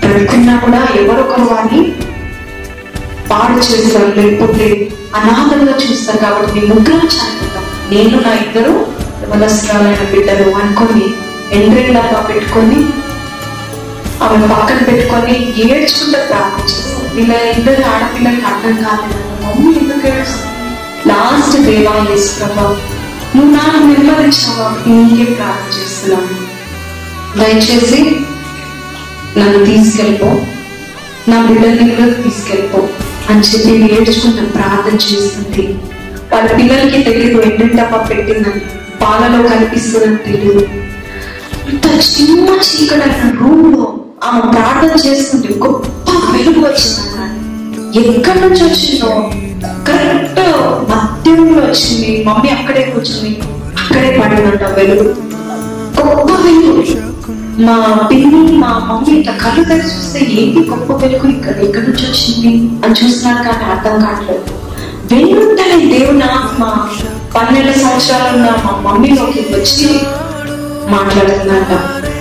బ్రతుకున్నా కూడా ఎవరొకరు వారిని పాడు చేస్తారు లేకపోతే అనాథంగా చూస్తారు కాబట్టి నేను ముగ్గురు చనిపోతాం నేను నా ఇద్దరు వలసరాలైన బిడ్డలు అనుకొని ఎండ్రెండ్లాగా పెట్టుకొని ఆమె పక్కన పెట్టుకొని ఏడ్చుకుంటే ప్రార్థించేస్తాం వీళ్ళ ఇద్దరు ఆడపిల్లకి అర్థం కాలేదు. మమ్మీ ఎందుకు ఏడుస్తాం లాస్ట్ దేవా యేసు ప్రభా నువ్వు నాకు నెమ్మదించావా ఇంకే ప్రార్థన చేస్తున్నాను. దయచేసి నన్ను తీసుకెళ్ళిపో. నా బిడ్డల్ని కూడా తీసుకెళ్ళిపో. అని చెప్పి ఏడ్చుకుంటూ ప్రార్థన చేస్తుంది వాళ్ళ పిల్లలకి తెలియదు ఎండెంటప్ప పెట్టిందని పాలలో కనిపిస్తుందని తెలియదు ఇంత చిన్న చీకటైన రూమ్లో ఆమె ప్రార్థన చేస్తుంటే గొప్ప వెలుగు వచ్చిందన్నమాట ఎక్కడి నుంచి వచ్చిందో? కరెక్ట్ మధ్యంలో వచ్చింది. మమ్మీ అక్కడే కూర్చుని అక్కడే పడిందంట వెలుగు. గొప్ప వెలుగు. మా పిన్ని మా మమ్మీ ఇట్లా కళ్ళు తెరిచి చూస్తే ఏంటి గొప్ప వెలుగు ఇక్కడ? ఎక్కడి నుంచి వచ్చింది? అని చూస్తున్నారు కానీ అర్థం కావట్లేదు. వెంటనే దేవునా మా పన్నెండు సంవత్సరాలు ఉన్న మా మమ్మీలోకి వచ్చి మాట్లాడుతుందంట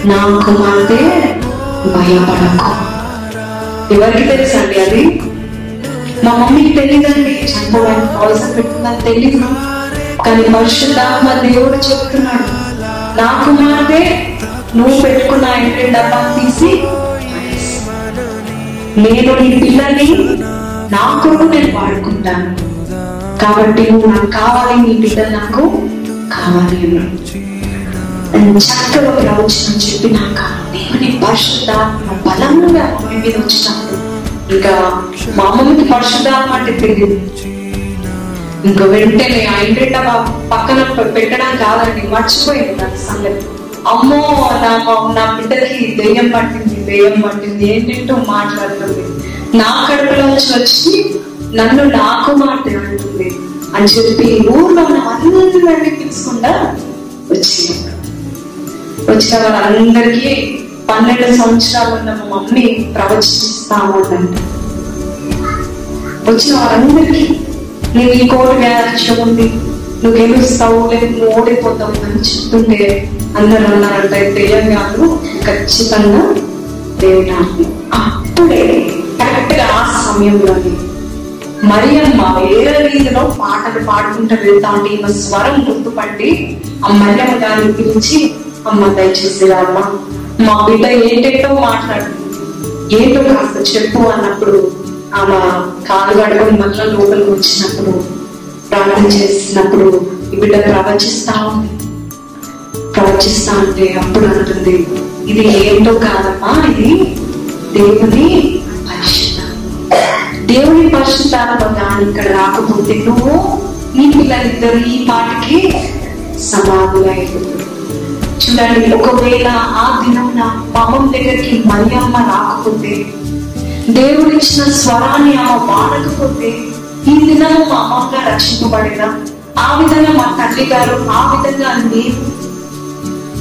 నా కుమార్తె భయపడకు. ఎవరికి తెలుసండి అది? మా మమ్మీకి తెలియదండి చనిపోవడానికి పాయిజన్ పెట్టుకుందని తెలియదు కానీ పరిశుద్ధాత్మ దేవుడు చెప్తున్నాడు నా కుమార్తె నువ్వు పెట్టుకున్న ఇంటి డబ్బా తీసి నేను నీ పిల్లల్ని నా కొరకు నేను వాడుకుంటాను. కాబట్టి నువ్వు నాకు కావాలి నీ బిడ్డ నాకు కావాలి అన్నాడు. చక్కగా ప్రవచనం చెప్పినాక దేవుని పరిశుద్ధాత్మ బలంగా మమ్మీ మీద వచ్చినప్పుడు ఇంకా మా అమ్మమ్మకి పరిశుద్ధాత్మ అంటే తెలియదు. ఇంకా వెంటనే ఆ ఇంటింట పక్కన పెట్టడం కాదండి మర్చిపోయింది నాకు సంగతి. అమ్మో నా నా బిడ్డకి దెయ్యం పట్టింది దెయ్యం పట్టింది ఏంటంటూ మాట్లాడుతుంది. నా కడుపులోంచి వచ్చి నన్ను నాకు మాట అంటుంది. అని చెప్పి ఊర్లో అందరినీ తీసుకుండా వచ్చింది వచ్చిన. వాళ్ళందరికీ పన్నెండు సంవత్సరాలు ఉన్న మా మమ్మీ ప్రవచిస్తాము ఉందంట వచ్చిన వారందరికీ నేను ఈ కోటి వ్యాధి ఉంది. నువ్వు గెలుస్తావు లేదు నువ్వు ఓడిపోతావు అని చెప్తుంటే అందరూ అన్నారంటే దెయ్యం కాదు ఖచ్చితంగా దేవుడా అప్పుడే కరెక్ట్గా ఆ సమయంలోనే మరియమ్మ వేరే రీతిలో పాటలు పాడుకుంటూ వెళ్తా ఉంటే ఈమె స్వరం గుర్తుపట్టి ఆ మరియమ్మ గారిని పిలిచి అమ్మ దయచేసి రామ్మ. మా బిడ్డ ఏంటేంటో మాట్లాడు. ఏంటో కాస్త చెప్పు అన్నప్పుడు ఆమె కాలు కడుకొని మళ్ళీ లోపలికి వచ్చినప్పుడు ప్రార్థన చేసినప్పుడు బిడ్డ ప్రవచిస్తా ఉంది. ప్రవచిస్తా ఉంటే అప్పుడు అంటుంది ఇది ఏంటో కాదమ్మా ఇది దేవుని పరిశుద్ధ దేవుని పరిశుద్ధాత్మ ఇక్కడ రాకపోతే నువ్వు నీ పిల్లలిద్దరు ఈ పాటికి సమాధులైపోతుంది చూడండి ఒకవేళ ఆ దినం పాపం దగ్గరికి మరియమ్మ రాకపోతే దేవుడిచ్చిన స్వరాన్ని ఆమె వాడకపోతే ఈ దినము మా అమ్మగా రక్షింపబడిన ఆ విధంగా మా తల్లి గారు ఆ విధంగా నేను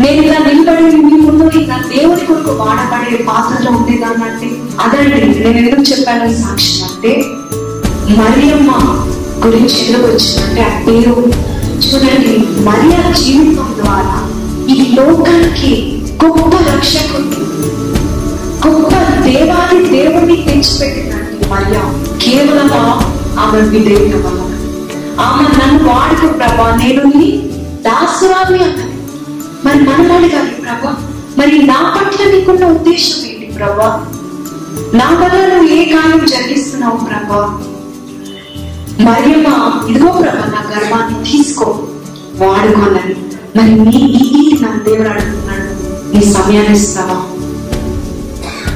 నేను ఇలా నిలబడి మీ ముందు ఇలా దేవుని కొరకు వాడబడే పాత్రలో ఉండేదాన్నంటే అదండి నేను ఎందుకు చెప్పాను ఈ సాక్ష్యం అంటే మరియమ్మ గురించి ఎందుకు వచ్చిందంటే ఆ పేరు చూడండి మరియ జీవితం ద్వారా ఈ లోకానికి గొప్ప రక్షకుడు గొప్ప దేవాది దేవుడిని తెచ్చిపెట్టిందండి మరియ. కేవలం ఆమె విధేయత వల్ల ఆమె నన్ను వాడుకు ప్రభా. నేను నీ దాసురాలి అన్నది మరి మనం అడగాలి ప్రభా. మరి నా పట్ల నీకున్న ఉద్దేశం ఏంటి ప్రభా? నా వల్ల నువ్వు ఏ కార్యం జరిగిస్తున్నావు ప్రభా? మరియమ్మ ఇదిగో ప్రభా నా గర్భాన్ని తీసుకో. వాడుకోనని. మరి నీ ఈ నా దేవుడు అడుగుతున్నాడు. నీ సమయాన్ని ఇస్తావా?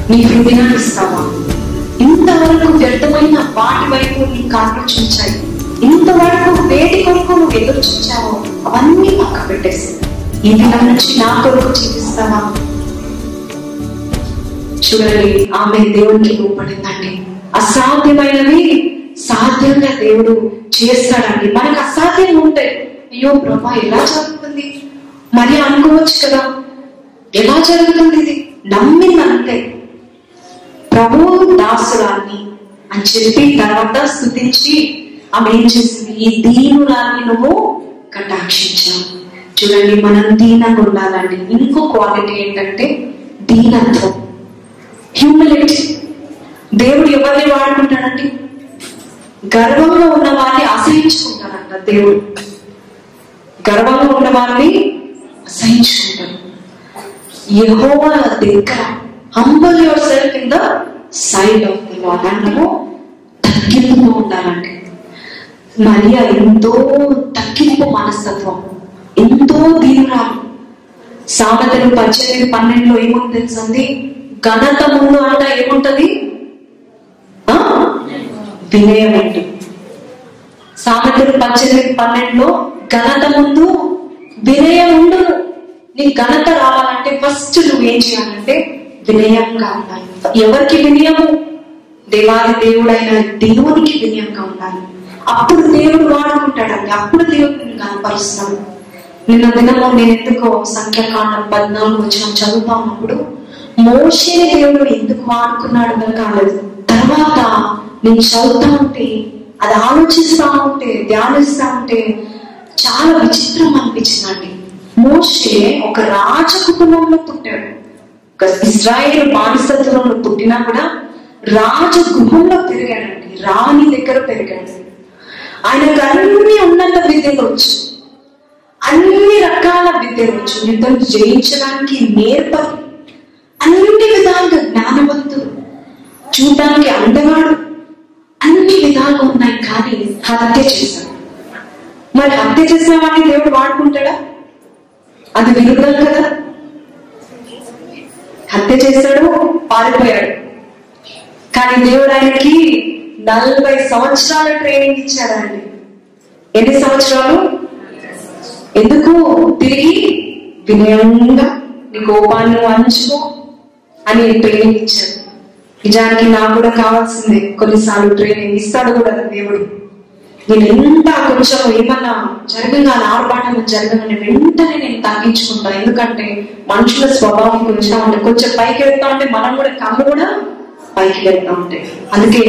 నీ హృదయాన్ని ఇస్తావా? ఇంతవరకు వ్యర్థమైన వాటి వైపు నీ కాళ్ళు చూచాయి. ఇంతవరకు వేటి కొరకు నువ్వు ఎదురు చూచావో అవన్నీ పక్క పెట్టేసి. ఈ దినం నుంచి నా కొరకు జీవిస్తావా? చూడండి ఆమె దేవునికి లోపడిందండి అసాధ్యమైనవి సాధ్యంగా దేవుడు చేస్తాడండి. మనకు అసాధ్యం ఉంటాయి అయ్యో బ్రహ్మ ఎలా జరుగుతుంది? మరి అనుకోవచ్చు కదా. ఎలా జరుగుతుంది ఇది? నమ్మిందంటే ప్రభు దాసురాన్ని అని చెప్పి తర్వాత స్థుతించి ఆమె ఏం చేసింది? ఈ దీనులాన్ని నువ్వు కటాక్షించావు. చూడండి మనం దీనంగా ఉండాలండి. ఇంకో క్వాలిటీ ఏంటంటే దీనత్వం. హ్యూమిలిటీ దేవుడు ఎవరిని వాడుకుంటాడండి? గర్వంగా ఉన్న వారిని అసహించుకుంటాడంట దేవుడు. గర్వంగా ఉన్న వారిని అసహించుకుంటాడు యెహోవా దగ్గర humble yourself in the sight of the Lord అంటూ తగ్గింపుగా ఉండాలండి మరియా ఎంతో తగ్గింపు మనస్తత్వం. ఎంతో దీనురాలు సామెతలు పద్దెనిమిది పన్నెండులో ఏముంది తెలుసండి? ఘనత ముందు అంట ఏముంటది? వినయం అండి. సామెతలు పద్దెనిమిది పన్నెండులో ఘనత ముందు వినయం ఉండదు నీ ఘనత రావాలంటే ఫస్ట్ నువ్వేం చేయాలంటే వినయంగా ఉండాలి ఎవరికి వినయము? దేవాది దేవుడైన దేవునికి వినయంగా ఉండాలి. అప్పుడు దేవుడు వాడుకుంటాడండి. అప్పుడు దేవుడిని కనపరుస్తాడు. నిన్న దినము నేను ఎందుకో సంఖ్యాకాండం పద్నాలుగు వచ్చిన చదువుతామప్పుడు ఉన్నప్పుడు మోషేని దేవుడు ఎందుకు వాడుకున్నాడు కాలేదు తర్వాత నేను చదువుతా ఉంటే అది ఆలోచిస్తా ఉంటే ధ్యానిస్తా ఉంటే చాలా విచిత్రం అనిపించిందండి. మోషే ఒక రాజ కుటుంబంలో పుట్టాడు. ఒక బానిసత్వంలో పుట్టినా కూడా రాజ గృహంలో పెరిగాడండి. రాణి దగ్గర పెరిగాడు. ఆయనకు అన్ని ఉన్నత విద్యలు వచ్చు అన్ని రకాల విద్యలు వచ్చు యుద్ధం జయించడానికి నేర్ప అన్ని విధాలుగా జ్ఞానవంతుడు. చూడడానికి అందగాడు. అన్ని విధాలుగా ఉన్నాయి కానీ హత్య చేశాడు. మరి హత్య చేసిన వాడిని దేవుడు వాడుకుంటాడా? అది విరుద్ధం కదా. హత్య చేశాడు పారిపోయాడు. కానీ దేవుడు ఆయనకి నలభై సంవత్సరాల ట్రైనింగ్ ఇచ్చాడండి. ఎన్ని సంవత్సరాలు? ఎందుకు? తిరిగి వినయంగా నీ కోపాన్ని నువ్వు అంచుకో అని ట్రైనింగ్ ఇచ్చాడు. నిజానికి నాకు కూడా కావాల్సిందే కొన్నిసార్లు ట్రైనింగ్ ఇస్తాడు కూడా దేవుడు. నేను ఎంత కొంచెం ఏమన్నా జరగగా ఆర్భాటం జరగగానే వెంటనే నేను తగ్గించుకుంటా. ఎందుకంటే మనుషుల స్వభావం కొంచెం అంటే కొంచెం పైకి వెళ్తా ఉంటే మనం కూడా కళ్ళు కూడా పైకి వెళ్తా ఉంటాయి అందుకే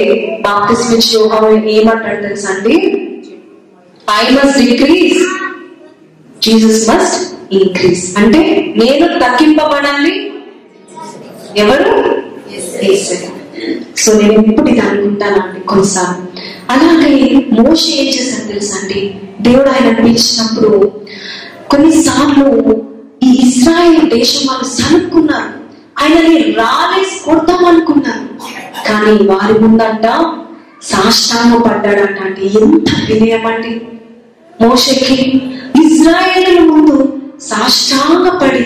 ఇచ్చి యోహాను ఏమంటాడు తెలుసా అండి I must decrease Jesus must increase అంటే నేను తగ్గింపబడాలి. ఎవరు. సో నేను ఎప్పుడు ఇది అనుకుంటానండి కొన్నిసార్లు. అలాగే మోష ఏం చేశారు తెలుసా అండి దేవుడు ఆయన పిలిచినప్పుడు కొన్నిసార్లు ఈ ఇస్రాయేల్ దేశం వాళ్ళు సనుక్కున్నారు. ఆయనని రాలేసి కొడతాం అనుకున్నారు. కానీ వారి ముందంట సాష్టాంగ పడ్డాడంట అంటే ఎంత వినయం అండి. మోషకి ఇజ్రాయేల్ ముందు సాష్టాంగపడి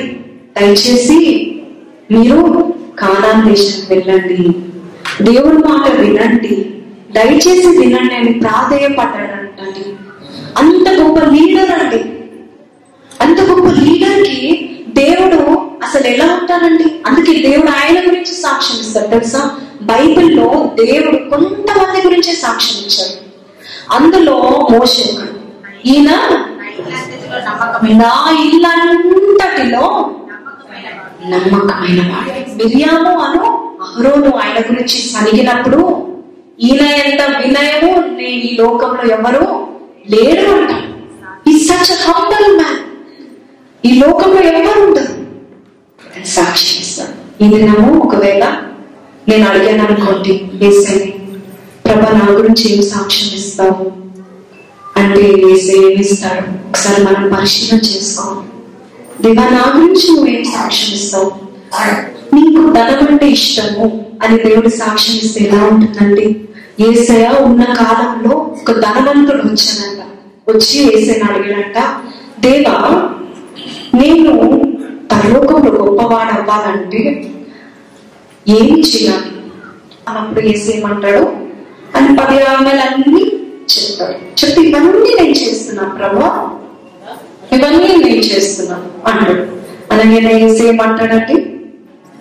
దయచేసి మీరు కాలాన్ దేశం వెళ్ళండి. దేవుడి మాట వినండి. దయచేసి వినండి అని ప్రాధేయపడ్డాడంటండి అంత గొప్ప లీడర్ అండి అంత గొప్ప లీడర్కి దేవుడు అసలు ఎలా ఉంటారండి అందుకే దేవుడు ఆయన గురించి సాక్ష్యం ఇస్తాడు తెలుసా? బైబిల్లో దేవుడు కొంతమంది గురించే సాక్ష్యం ఇచ్చాడు. అందులో మోషే ఈయన నా ఇల్లంతటిలో నమ్మకమైన వాడు. మిరియాము అను అహరోను ఆయన గురించి సనిగినప్పుడు ఈయన ఎంత వినయము నేను ఈ లోకంలో ఎవరు లేరు అంట ఈ సచ్ హంబల్ మ్యాన్ ఈ లోకంలో ఎవరు ఉండరు? సాక్షి ఇస్తాడు ఈ దినము ఒకవేళ నేను అడిగాను అనుకోండి వేసేది ప్రభ నా గురించి ఏం సాక్ష్యం ఇస్తావు? అంటే వేసే ఏమిస్తాడు ఒకసారి మనం పరిశీలన చేసుకోవాలి. దేవా నా గురించి నువ్వేం సాక్ష్యం ఇస్తావు? నీకు ధనం అంటే ఇష్టము అని దేవుడు సాక్ష్యం ఇస్తే ఎలా ఉంటుందండి? ఏసయ ఉన్న కాలంలో ఒక ధనవంతుడు వచ్చానంట వచ్చి ఏసైన అడిగాడంట దేవా నేను పరలోకంలో గొప్పవాడు అవ్వాలంటే ఏమి చేయాలి? అన్నప్పుడు ఏసేమంటాడు అని పది ఆమెలన్నీ చెప్తాడు చెప్తే ఇవన్నీ నేను చేస్తున్నా ప్రభా. ఇవన్నీ నేను చేస్తున్నాను అంటాడు. అలాగే నేను ఏసేయమంటాడంటే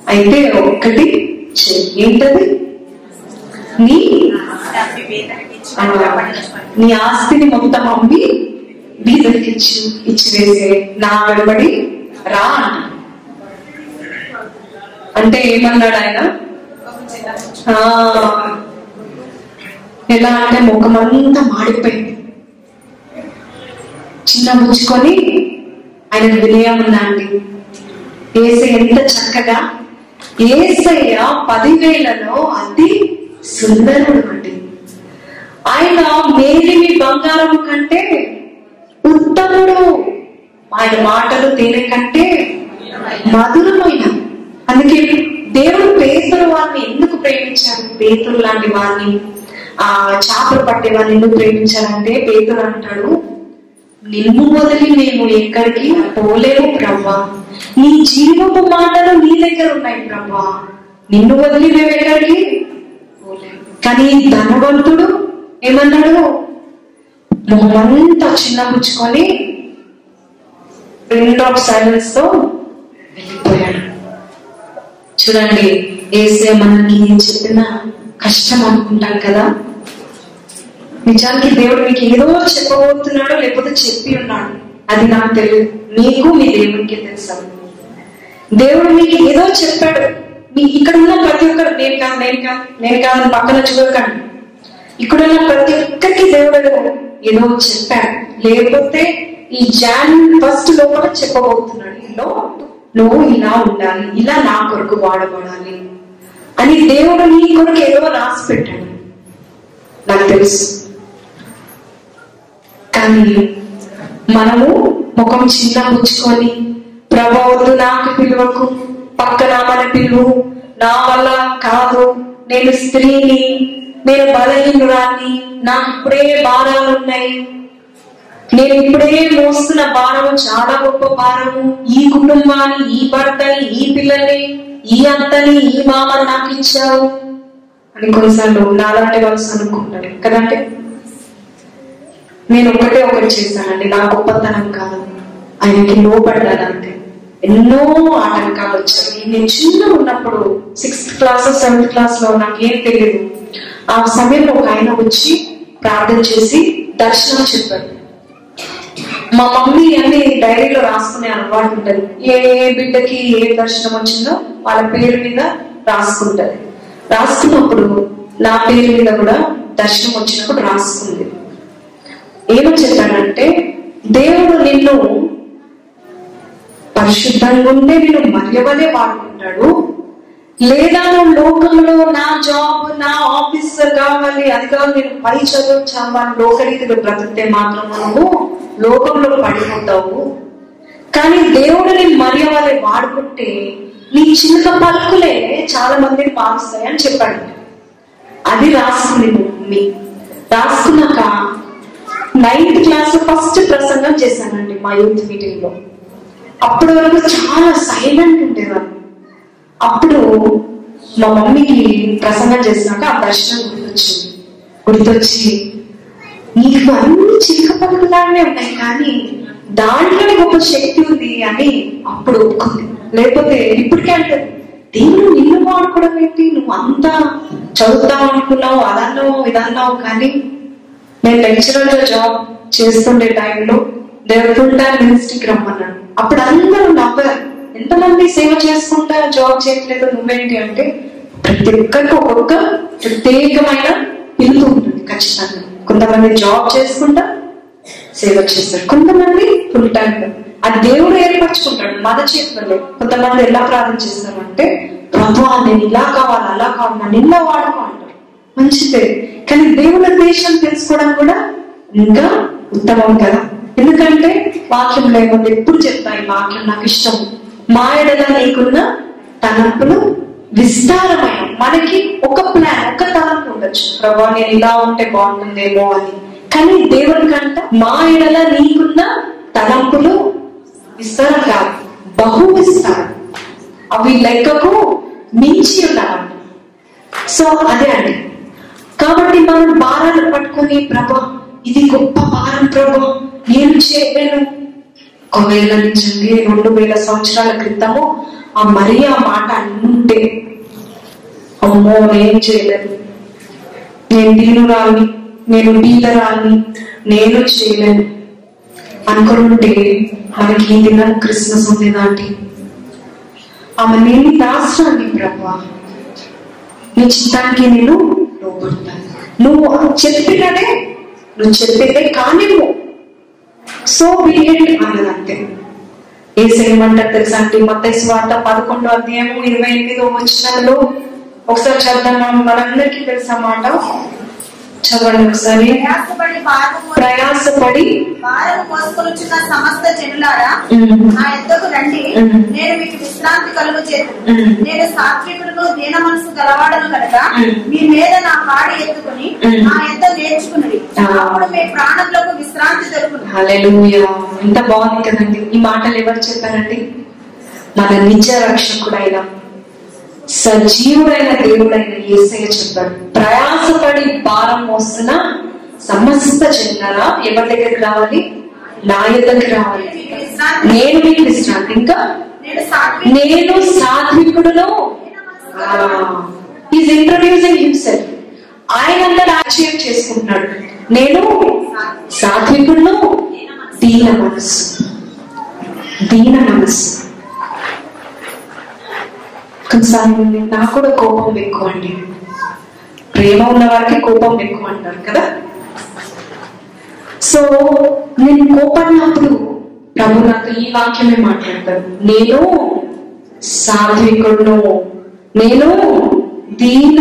అయితే ఒక్కటి ఏంటది? నీ ఆస్తిని మొత్తం అమ్మి బీదరికి ఇచ్చి ఇచ్చివేసే. నా వెలుబడి రా. అంటే ఏమన్నాడు ఆయన? ఎలా అంటే ముఖమంతా మాడిపోయింది. చిన్న ముచ్చుకొని ఆయన వినయం ఉందండి. ఏసై ఎంత చక్కగా ఏసయ్య పదివేలలో అతి సుందరుడు అండి ఆయన మేలిమి బంగారం కంటే ఉత్తముడు. ఆయన మాటలు తేనె కంటే మధురమైన. అందుకే దేవుడు పేతురు వారిని ఎందుకు ప్రేమించారు పేతురు లాంటి వారిని ఆ చేపలు పట్టే వారిని ఎందుకు ప్రేమించాలంటే పేతురు అంటాడు నిన్ను వదిలి మేము ఎక్కడికి పోలేము ప్రభా నీ జీవపు మాటలు నీ దగ్గర ఉన్నాయి ప్రభా నిన్ను వదిలి మేము ఎక్కడికి కానీ ధనవంతుడు ఏమన్నాడు? మొహమంతా చిన్నపుచ్చుకొని రింగ్ ఆఫ్ సైలెన్స్తో వెళ్ళిపోయాడు. చూడండి ఏసే మనకి ఏం చెప్పినా కష్టం అనుకుంటాం కదా? నిజానికి దేవుడు మీకు ఏదో చెప్పబోతున్నాడో లేకపోతే చెప్పి ఉన్నాడు. అది నాకు తెలియదు. మీకు మీ దేవునికి తెలుసా? దేవుడు మీకు ఏదో చెప్పాడు. మీ ఇక్కడ ఉన్న ప్రతి ఒక్కరు నేను కాదు నేను కాదు నేను కాదని పక్కన చూడకండి. ఇక్కడ ఉన్న ప్రతి ఒక్కరికి దేవుడు ఏదో చెప్పాడు. లేకపోతే ఈ జాన్ ఫస్ట్ లోపల చెప్పబోతున్నాడు. ఇలా నువ్వు ఇలా ఉండాలి ఇలా నా కొరకు వాడబడాలి అని దేవుడు నీ కొరకు ఏదో రాసి పెట్టాడు. నాకు తెలుసు. కానీ మనము ముఖం చిన్న పుచ్చుకొని ప్రభవద్దు నాకు పిలువకు పక్కన మన పిల్లు నా వల్ల కాదు. నేను స్త్రీని నేను బలహీనురాన్ని. నాకు ఇప్పుడే భారాలు ఉన్నాయి. నేను ఇప్పుడే మోస్తున్న భారము చాలా గొప్ప భారము. ఈ కుటుంబాన్ని ఈ భర్తని ఈ పిల్లల్ని ఈ అత్తని ఈ మామని నాకు ఇచ్చావు. అని కొన్నిసార్లు నాలాంటి వాళ్ళు అనుకుంటారు. కదంటే నేను ఒకటే ఒకటి చేశానండి. నా గొప్పతనం కాదు. ఆయనకి లోపడ్డానంటే ఎన్నో ఆటంకాలు వచ్చాయి. నేను చిన్న ఉన్నప్పుడు సిక్స్త్ క్లాస్ సెవెంత్ క్లాస్లో నాకేం తెలియదు. ఆ సమయంలో ఒక ఆయన వచ్చి ప్రార్థన చేసి దర్శనం చెప్పారు మా మమ్మీ అన్ని డైరీలో రాసుకునే అలవాటు ఉంటది. ఏ ఏ బిడ్డకి ఏ దర్శనం వచ్చిందో వాళ్ళ పేరు మీద రాసుకుంటది. రాసుకున్నప్పుడు నా పేరు మీద కూడా దర్శనం వచ్చినప్పుడు రాసుకుంది. ఏమని చెప్పానంటే దేవుడు నిన్ను పరిశుద్ధంగా ఉండే నేను మర్యవలే వాడుకుంటాడు. లేదా నువ్వు లోకంలో నా జాబ్ నా ఆఫీస్ కావాలి అది కావాలి నేను పై చదువు చదవాలి లోకరీతిలో బ్రతికితే మాత్రం నువ్వు లోకంలో పడిపోతావు. కానీ దేవుడిని మర్యవలే వాడుకుంటే నీ చిన్న పలుకులే చాలా మంది పాలుస్తాయి అని చెప్పాడు. అది రాసుకుంది మీ మమ్మీ. రాసుకున్నాక నైన్త్ క్లాస్ ఫస్ట్ ప్రసంగం చేశానండి మా యూత్ మీటింగ్లో అప్పటి వరకు చాలా సైలెంట్ ఉండేదాన్ని అప్పుడు మా మమ్మీకి ప్రసంగం చేసినాక ఆ దర్శనం గుర్తొచ్చింది. గుర్తొచ్చి నీకు అన్ని చిక్క పక్కలానే ఉన్నాయి కానీ దాంట్లోనే గొప్ప శక్తి ఉంది అని అప్పుడు ఒప్పుకుంది. లేకపోతే ఇప్పటికే అంటే దేవుడు నిన్ను వాడుకోవడం ఏంటి? నువ్వు అంతా చదువుతావు అనుకున్నావు అదన్నావు ఇదన్నావు కానీ నేను లెక్చరర్గా జాబ్ చేస్తుండే టైంలో దేవుడు ఫుల్ టైం మినిస్ట్రీకి రమ్మన్నాడు అప్పుడు అందరూ నవ్వారు. ఎంతమంది సేవ చేసుకుంటా జాబ్ చేయట్లేదు నువ్వేంటి అంటే ప్రతి ఒక్కరికి ఒక్కొక్క ప్రత్యేకమైన పిలుపు ఉంటుంది ఖచ్చితంగా. కొంతమంది జాబ్ చేసుకుంటా సేవ చేస్తారు. కొంతమంది ఫుల్ టైం అది దేవుడు ఏర్పరచుకుంటాడు మన చేతుల్లో. కొంతమంది ఎలా ప్రార్థన చేస్తారు అంటే ప్రభు నేను ఇలా కావాలి అలా కావాలి నన్ను ఇలా వాడుకో అంటారు. మంచిదే. కానీ దేవుని దేశం తెలుసుకోవడం కూడా ఇంకా ఉత్తమం కదా. ఎందుకంటే వాక్యం లేకుండా ఎప్పుడు చెప్తాయి వాక్యం నాకు ఇష్టం. మా ఎడల నీకున్న తలంపులు విస్తారమైన మనకి ఒక ప్లాన్ ఒక తలంపు ఉండొచ్చు. ప్రభా నేను ఇలా ఉంటే బాగుంటుందేమో అని. కానీ దేవుని కంట మా ఎడల నీకున్న తలంపులు విస్తారం కాదు. బహు విస్తారం. అవి లెక్కకు మించి ఉండాలి సో అదే అండి. కాబట్టి మనం భారాలు పట్టుకొని ప్రభా ఇది గొప్ప భారం ప్రభా నేను చేయలేను ఒకవేళ నిజంగా రెండు వేల సంవత్సరాల క్రితము ఆ మరి ఆ మాట అనుంటే అమ్మో నేను చేయలేను. నేను దీనురాల్ని నేను బీదరాల్ని నేను చేయలేను. అనుకుంటే మనకి ఈ దినం క్రిస్మస్ ఉంది నాటి ఆమె నేను దాస్తాను ప్రభా నీ చిత్తానికి నేను లోపడతాను నువ్వు చెప్పినదే నువ్వు చెప్పితే కానివ్వు. సో బిఎడ్ అన్నది అంతే ఏ తెలుసా అంటే మత స్వార్థ పదకొండో అధ్యాయము ఇరవై ఎనిమిదో వచ్చినాలో ఒకసారి చదువుదాం. మనందరికీ తెలుసా మాట? చదవండి ఒకసారి ప్రయాసపడి భారము మోసుకొనుచున్న సమస్త జనులారా నా ఎద్దకు రండి. నేను మీకు విశ్రాంతి కలుగు మ్మ్. నేను సాత్వికుడును దీన మనసు గలవాడను కనుక. మీ మీద నా కాడి ఎత్తుకుని. నా ఎద్ద నేర్చుకున్నది. అప్పుడు మీ ప్రాణంలోకి విశ్రాంతి హల్లెలూయా ఎంత బాగుంది కదండి ఈ మాటలు ఎవరు చెప్పారండి మన నిజ రక్షకుడైన సజీవుడైన దేవుడైన యేసయ్య చెప్పాడు ప్రయాసపడి భారం మోస్తున్న సమస్త జనారా ఎవరి దగ్గరికి రావాలి? నా దగ్గరికి రావాలి. నేను మీకు విశ్రాంతి ఇంకా? నేను సాత్వికుడు సాత్వికుడును ఈజ్ ఇంట్రడ్యూసింగ్ హిమ్సెల్ఫ్ ఆయన అంతా ఆశ్చర్యం చేసుకుంటున్నాడు. నేను సాత్వికుడును. దీన మనస్సు. దీన మనస్సు. కొన్నిసార్లు నాకు కూడా కోపం ఎక్కువ అండి ప్రేమ ఉన్న వారికి కోపం ఎక్కువ అంటారు కదా? సో నేను కోపడినప్పుడు ప్రభు నాకు ఈ వాక్యమే మాట్లాడతాడు నేను సాత్వికుడును నేను దీన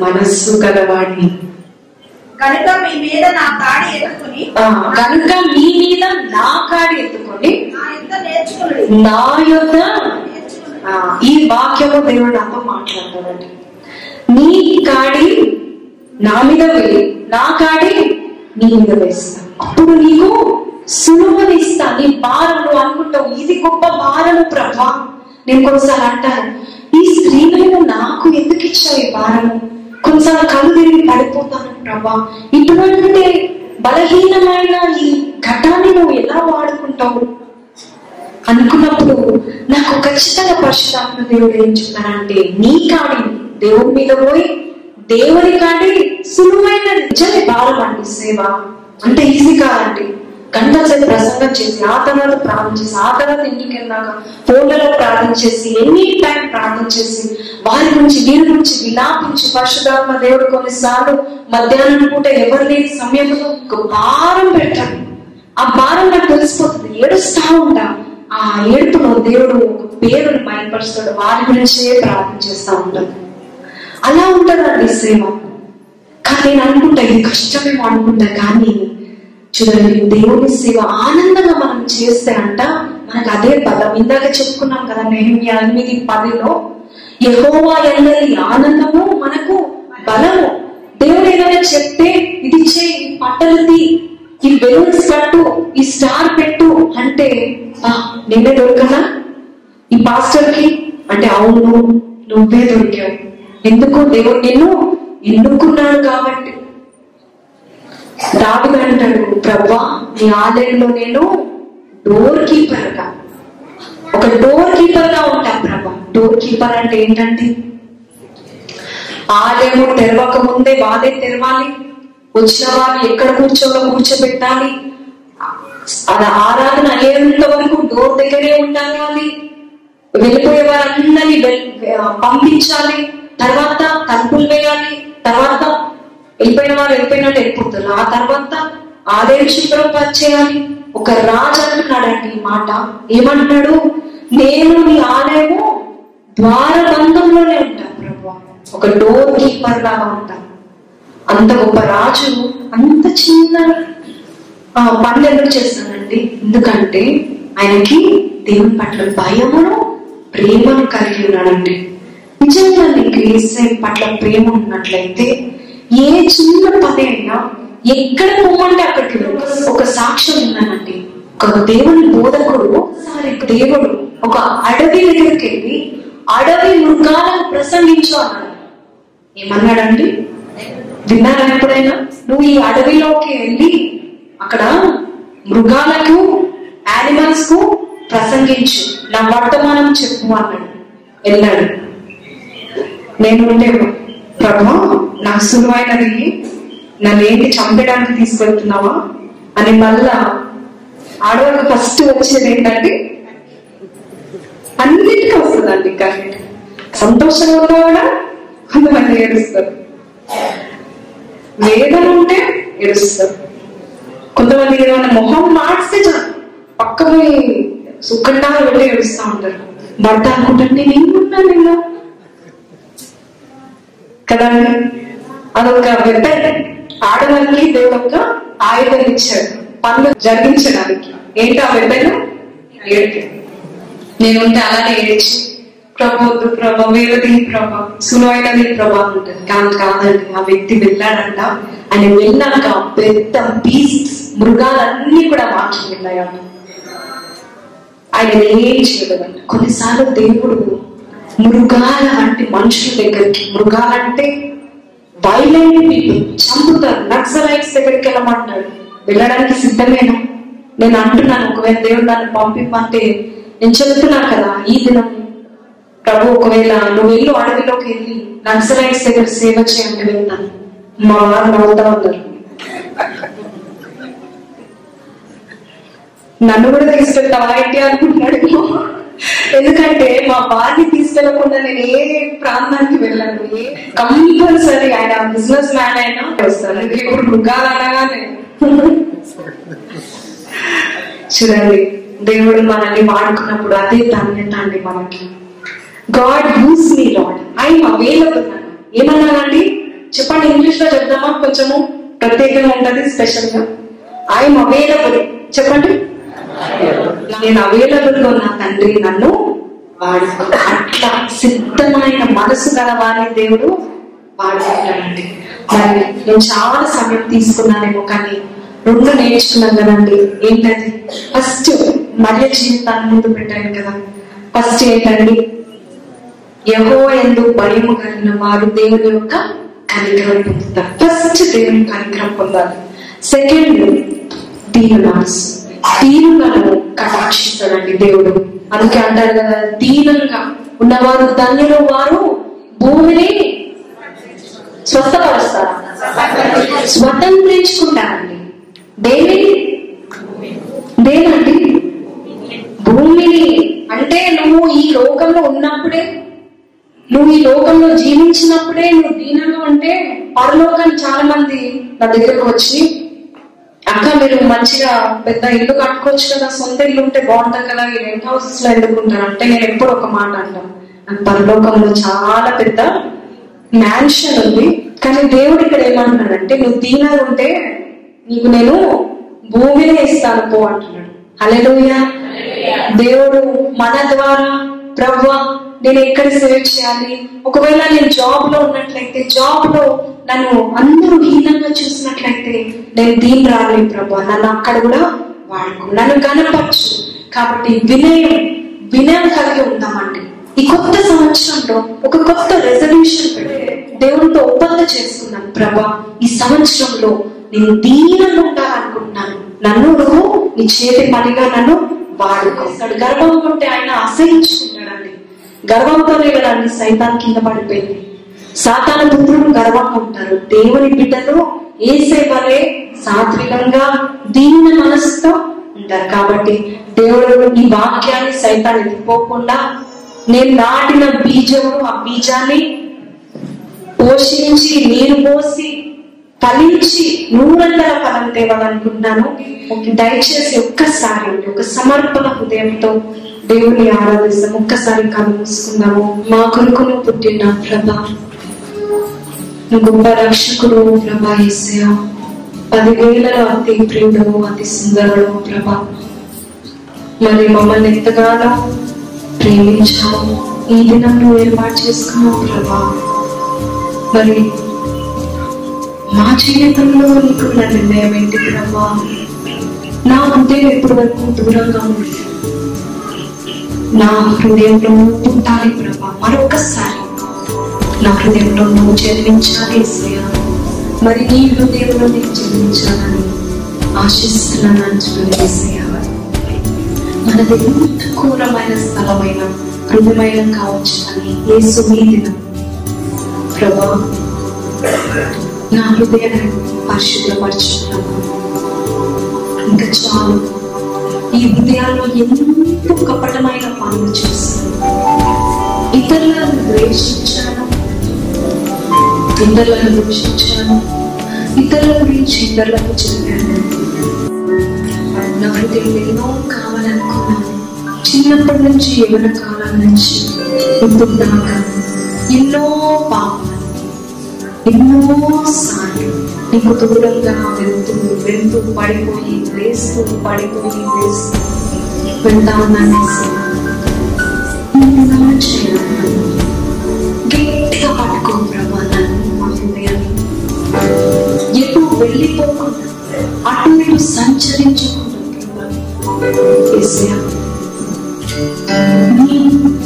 మనస్సు గలవాడిని కనుక మీ మీద నా కాడి ఎత్తుకుని కనుక మీ మీద నా కాడి ఎత్తుకొని నా యొక్క ఈ వాక్యము దేవుడు నాతో మాట్లాడతాడండి. నీ కాడి నా మీద వెళ్ళి నా కాడి నీ మీద వేస్తా. అప్పుడు నీకు సులువుని ఇస్తా నీ భారం నువ్వు అనుకుంటావు. ఇది గొప్ప భారము ప్రభా. నేను కొన్నిసార్లు అంటాను ఈ స్త్రీలను నాకు ఎందుకు ఇచ్చావు ఈ భారము? కొన్నిసార్లు కళ్ళు తిరిగి పడిపోతాను ప్రభా. ఇటువంటి బలహీనమైన ఈ ఘటాన్ని నువ్వు ఎలా వాడుకుంటావు? అనుకున్నప్పుడు నాకు ఖచ్చితంగా పరిశుధాత్మ దేవుడు ఏం చెప్పానంటే నీ కాడి దేవుడి మీద పోయి దేవుని కాడి సులువైన నిజమే భారం సేవ అంటే ఈజీ కాదండి. గంట సేపు ప్రసంగం చేసి ఆ తర్వాత ప్రార్థన చేసి ఆ తర్వాత ఇంటికి వెళ్ళాక ఫోన్లలో ప్రార్థన చేసి ఎనీ టైం ప్రార్థన చేసి వారి గురించి వీరి గురించి విలాపించి పరిశుధాత్మ దేవుడు కొన్నిసార్లు మధ్యాహ్నం పూట ఎవరు లేని సమయంలో ఒక భారం పెట్టాలి ఆ భారం నాకు తెలిసిపోతుంది. ఏడుస్తా ఉంటా. ఆ ఏడుపులో దేవుడు ఒక పేరుని బయలుపరుస్తాడు వారి గురించే ప్రార్థన చేస్తూ ఉంటాడు అలా ఉంటుందండి సేవ? కానీ నేను అనుకుంటా ఇది కష్టమేమో అనుకుంటా కానీ చూడండి దేవుని సేవ ఆనందంగా మనం చేస్తే అంట మనకు అదే బలం ఇందాక చెప్పుకున్నాం కదా నేను ఎనిమిది పదిలో యహోవా ఎందరి ఆనందము మనకు బలము. దేవుడు ఏదైనా చెప్తే ఇది చేయి పట్టలది ఈ బెలూన్స్ కట్టు ఈ స్టార్ పెట్టు అంటే "ఆ, నేనే దొరకనా ఈ పాస్టర్కి అంటే అవును నువ్వే దొరికావు. ఎందుకు దేవుడు నిన్ను ఎన్నుకున్నాడు కాబట్టి? దావిడు అంటాడు ప్రభా నీ ఆలయంలో నేను డోర్ కీపర్గా ఒక డోర్ కీపర్గా ఉంటా ప్రభా. డోర్ కీపర్ అంటే ఏంటంటే ఆలయము తెరవక ముందే వాదే తెరవాలి. వచ్చిన వారిని ఎక్కడ కూర్చోలో కూర్చోబెట్టాలి? అది ఆరాధన అయ్యేంత వరకు డోర్ దగ్గరే ఉండాలి వెళ్ళిపోయే వారందరినీ పంపించాలి. తర్వాత తలుపులు వేయాలి. తర్వాత వెళ్ళిపోయిన వారు వెళ్ళిపోయినట్టు వెళ్ళిపోతారు ఆ తర్వాత ఆలయం శుభ్రం చేయాలి. ఒక రాజు అంటున్నాడండి ఈ మాట. ఏమంటున్నాడు? నేను నీ ఆలయము ద్వారబంధంలోనే ఉంటాను ప్రభు ఒక డోర్ కీపర్ లాగా ఉంటాను. అంత గొప్ప రాజు అంత చిన్న పనులలో పనులు ఎందుకు చేస్తానండి ఎందుకంటే ఆయనకి దేవుని పట్ల భయమును ప్రేమను కలిగి ఉన్నాడండి. నిజంగా నీకు ఏసై పట్ల ప్రేమ ఉన్నట్లయితే ఏ చిన్న పని అయినా ఎక్కడ పోమంటే అక్కడికి ఒక- ఒక సాక్ష్యం ఉన్నానండి ఒక దేవుని బోధకుడు ఒకసారి దేవుడు ఒక అడవి దగ్గరికి వెళ్ళి అడవి మృగాలను ప్రసంగించు అన్నాడు. ఏమన్నాడండి? విన్నారా ఎప్పుడైనా? నువ్వు ఈ అడవిలోకి వెళ్ళి అక్కడ మృగాలకు యానిమల్స్కు ప్రసంగించు. నా వర్తమానం చెప్పు అన్నాడు. వెళ్ళాడు. నేను ఉండే ప్రభు నా సులువైనది. నన్ను ఏంటి చంపడానికి తీసుకెళ్తున్నావా? అని మళ్ళా ఆడవాళ్ళకి ఫస్ట్ వచ్చేది ఏంటంటే అన్నిటికీ వస్తుందండి కరెంట్. సంతోషంగా కూడా కొంతమంది ఏడుస్తారు. వేదన ఉంటే ఏడుస్తారు. కొంతమంది ఏమైనా మొహం మార్చితే చాలు. సుఖంగా వెళ్ళి ఏడుస్తూ ఉంటారు. భర్త అనుకుంటుంటే నేను ఏమున్నా నేను కదండి అదొక పెద్ద ఆడవారికి దేవుడు ఒక ఆయుధం ఇచ్చాడు. పనులు జరిగించడానికి. ఏంటి ఆ వెపన్ ఏడు నేనుంటే అలానే ఏడ్చి ప్రభు వద్దు ప్రభా వేరేది ప్రభా సులువైనది ప్రభా ఉంటుంది. కాదు కాదండి. ఆ వ్యక్తి వెళ్ళాడంట. ఆయన వెళ్ళాక పెద్ద బీస్ట్ మృగాలన్నీ కూడా వాక్యం వెళ్ళాయంట. ఆయన ఏం చేయలేదంట. కొన్నిసార్లు దేవుడు మృగాల వంటి మనుషుల దగ్గరికి మృగాలంటే వైలెంట్ పీపుల్ చంపుతారు. నక్సలైట్స్ దగ్గరికి వెళ్ళమంటాడు వెళ్ళడానికి సిద్ధమేనా? నేను అంటున్నాను. ఒకవేళ దేవుడు నన్ను పంపిమంటే నేను చెబుతున్నాను కదా ఈ దినం ప్రభు ఒకవేళ నువ్వు వెళ్ళు అడవిలోకి వెళ్ళి నక్సలైట్స్ దగ్గర సేవ చేయండి వెళ్తాను మా వారు నవ్వుతా ఉన్నారు. నన్ను కూడా తీసుకెళ్తావా ఏంటి అనుకుంటున్నాడు ఎందుకంటే మా వారిని తీసుకెళ్ళకుండా నేను ఏ ప్రాంతానికి వెళ్ళను. ఏ కంపల్సరీ ఆయన బిజినెస్ మ్యాన్ అయినా వస్తాను. ఇప్పుడు మృగాలు అనగానే చూడండి దేవుడు మనల్ని వాడుకున్నప్పుడు అదే ధన్యత అండి మనకి. God use me Lord I'm available ఏమన్నానండి చెప్పండి ఇంగ్లీష్లో చెప్దామా? కొంచెము ప్రత్యేకంగా ఉంటది స్పెషల్గా ఐఎమ్ అవైలబుల్ చెప్పండి. నేను అవైలబుల్గా ఉన్న తండ్రి నన్ను వాడుకో. అట్లా సిద్ధమైన మనసు గల వారిని దేవుడు వాడుకుంటాడండి. మరి నేను చాలా సమయం తీసుకున్నానేమో కానీ రెండు నేర్చుకున్నాను కదండి. ఏంటది? ఫస్ట్ మర్య జీవితాన్ని ముందు పెట్టాను కదా. ఫస్ట్ ఏంటండి? యహో ఎందు భయము కలిగిన వారు దేవుని యొక్క కనికరం పొందుతారు ఫస్ట్ దేవుని కనికరం పొందాలి. సెకండ్ దీన దీనులను కటాక్షిస్తాడండి దేవుడు అందుకే అంటారు కదా దీనంగా ఉన్నవారు ధన్యులు వారు భూమిని స్వస్థపరుస్తారు. స్వతంత్రించుకుంటారండి. దేని? దేనండి? భూమిని. అంటే నువ్వు ఈ లోకంలో ఉన్నప్పుడే నువ్వు ఈ లోకంలో జీవించినప్పుడే నువ్వు దీనంగా ఉంటే పరలోకాన్ని చాలా మంది నా దగ్గరకు వచ్చి అక్క మీరు మంచిగా పెద్ద ఇల్లు కట్టుకోవచ్చు కదా సొంత ఇల్లు ఉంటే బాగుంటుంది కదా ఈ రెంట్ హౌసెస్లో ఎందుకుంటారు అంటే నేను ఎప్పుడు ఒక మాట అంటాను నాకు పరలోకంలో చాలా పెద్ద మ్యాన్షన్ ఉంది కానీ దేవుడు ఇక్కడ ఏమంటున్నాడంటే నువ్వు దీనాలు ఉంటే నీకు నేను భూమినే ఇస్తాను పో అంటున్నాడు. హల్లెలూయా. దేవుడు మన ద్వారా ప్రవ్వా నేను ఎక్కడ సేవ్ చేయాలి? ఒకవేళ నేను జాబ్లో ఉన్నట్లయితే జాబ్లో నన్ను అందరూ హీనంగా చూసినట్లయితే నేను దీని రాలేదు ప్రభా. నన్ను అక్కడ కూడా వాడుకో. నన్ను కనపరచు కాబట్టి వినయం వినయం కలిగి ఉందామండి. ఈ కొత్త సంవత్సరంలో ఒక కొత్త రెజల్యూషన్ పెట్టి దేవునితో ఒప్పందం చేసుకున్నాను ప్రభా. ఈ సంవత్సరంలో నేను దీనంగా ఉండాలనుకుంటున్నాను. నన్ను నువ్వు నీ చేతి పనిగా నన్ను వాడుకో. గర్భం ఉంటే ఆయన అసహించుకుంటాడండి గర్వంతో కదా సైతాన్ కింద పడిపోయింది. సాతాన పుత్రులు గర్వంగా ఉంటారు. దేవుని బిడ్డలు ఏసే వలె సాత్వికంగా దీన మనసుతో ఉంటారు. కాబట్టి దేవుడు ఈ వాక్యాన్ని సైతాన్ని ఎదుర్కోకుండా నేను నాటిన బీజము ఆ బీజాన్ని పోషించి నీరు పోసి ఫలించి నూరంతర ఫలం తేవాలనుకుంటున్నాను. దయచేసి ఒక్కసారి ఒక సమర్పణ హృదయంతో దేవుని ఆరాధిస్తాం. ఒక్కసారి కళ్ళు మూసుకుందాము. మా కొడుకును పుట్టిన ప్రభా గొప్ప రక్షకుడు ప్రభా ఏసయ పదివేలలో అతి ప్రియుడు అతి సుందరుడు ప్రభా. మరి మమ్మల్ని ఎంతగానో ప్రేమించావు. ఈ దినం నువ్వు ఏర్పాటు చేసుకున్నావు ప్రభా. మరి మా జీవితంలో నీకున్న నిర్ణయం ఏంటి ప్రభా? నా ఉద్యోగం ఎప్పుడు వరకు దూరంగా ఉంటుంది నా హృదయంలో నువ్వు పుట్టాలి ప్రభా మరొకసారి నా హృదయంలో నువ్వు జన్మించాలి మరి నీ హృదయంలో నేను జన్మించాలని ఆశిస్తున్నాను అంటున్నాను మనది ఎంత ఘోరమైన స్థలమైన హృదయమైన కావచ్చు అని యేసు మీ ప్రభా నా హృదయాన్ని పరిశుభ్రపరచుకున్నాను. ఇంకా చాలు. ఈ హృదయాల్లో ఎంతో కపటమైన పనులు చేస్తాను ఇతరులను ద్వేషించాను. ఇతరులను దూషించాను. ఇతరుల గురించి ఇతరులకు చెప్పాను నా హృదయం ఎన్నో కావాలనుకున్నాను. చిన్నప్పటి నుంచి ఎవరి కాలం నుంచి ఇప్పుడు దాకా ఎన్నో పాపాలు ఎన్నో సార్లు నీకు దూరంగా వెళ్తూ వెళ్తూ పడిపోయి వేస్తూ పడిపోయి వేస్తూ వెళ్తా ఉన్నాను నిన్ను చేయాలి గట్టిగా పట్టుకో ప్రభా నన్ను మా హృదయాన్ని ఎటు వెళ్ళిపోకుండా అటు ఇటు సంచరించకుండా ప్రభా యేసయ్య, నీ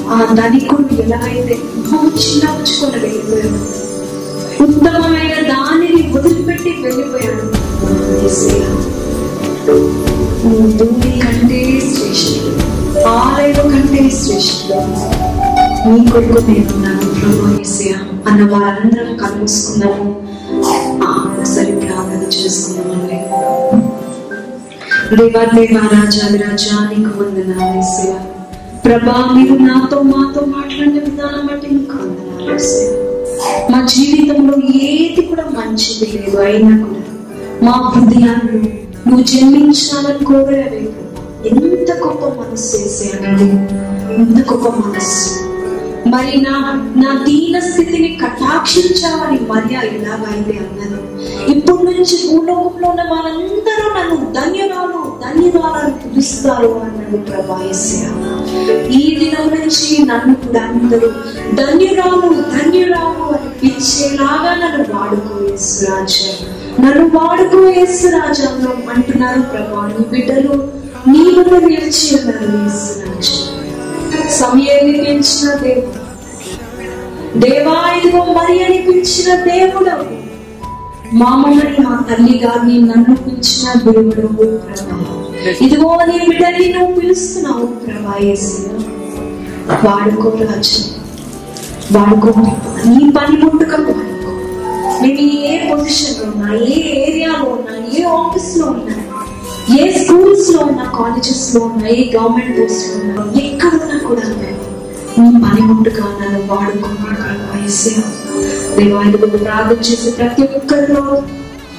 ఆ ధనికుడు ఎలాగైతే చిన్నపుచ్చుకొని వెళ్ళిపోయాడు ఉత్తమమైన దానిని వదిలిపెట్టి వెళ్ళిపోయాడు. భూమి కంటే శ్రేష్ఠుడు ఆలయం కంటే శ్రేష్ఠుడు. నీ కొడుకు నేనున్నాను ప్రభు అన్న వారందరం కలుసుకున్నాము ఒకసారి ప్రార్థన చేసుకున్నామండి. దేవా దేవా రాజాది రాజా నీకు వందనాలు ప్రభా మీరు నాతో మాతో మాట్లాడిన విధానం బట్టి నీకు వందనాలు మా జీవితంలో ఏది కూడా మంచిది లేదు అయినా కూడా. మా హృదయాన్ని నువ్వు జన్మించాలని కోరేవి ఎంత గొప్ప మనస్సు వేసేయాలి ఎంత గొప్ప మనస్సు మరి నా నా దీన స్థితిని కటాక్షించావని మరియా ఎలాగైతే అన్నది ఇప్పటి నుంచి భూలోకంలో ఉన్న వాళ్ళందరూ నన్ను ధన్యురాలు ధన్యురాలని పిలుస్తారు అన్నది ప్రభాయస్య ఈ దినం నుంచి నన్ను కూడా అందరూ ధన్యురాలు ధన్యురాలు అని పిలిచేలాగా నన్ను వాడుకో రాజా. నన్ను వాడుకో రాజా అంటున్నారు ప్రభా. నీ బిడ్డలు నీ వల్ల నిలిచి ఉన్నారు రాజా. సమయాన్ని పిలిచిన దేవుడు. దేవా ఇదిగో మరి అని పిలిచిన దేవుడు. మా మమ్మల్ని మా తల్లి గారిని నన్ను పిలిచిన దేవుడు ఇదిగో నీ బిడ్డని నువ్వు పిలుస్తున్నావు ప్రభా వాడుకో రాజు వాడుకో. నీ పని ముట్టుక వాడుకో. నేను ఏ పొజిషన్లో ఉన్నా ఏ ఏరియాలో ఉన్నా ఏ ఆఫీస్లో ఉన్నా ఏ స్కూల్స్లో ఉన్నా కాలేజెస్లో ఉన్నా ఏ గవర్నమెంట్ పోస్ట్లో ఉన్నా ఎక్కడ ఉన్నా కూడా మేము నీ పనిముట్టుగా నన్ను వాడుకున్నాడు ప్రార్థన చేసే ప్రతి ఒక్కరిలో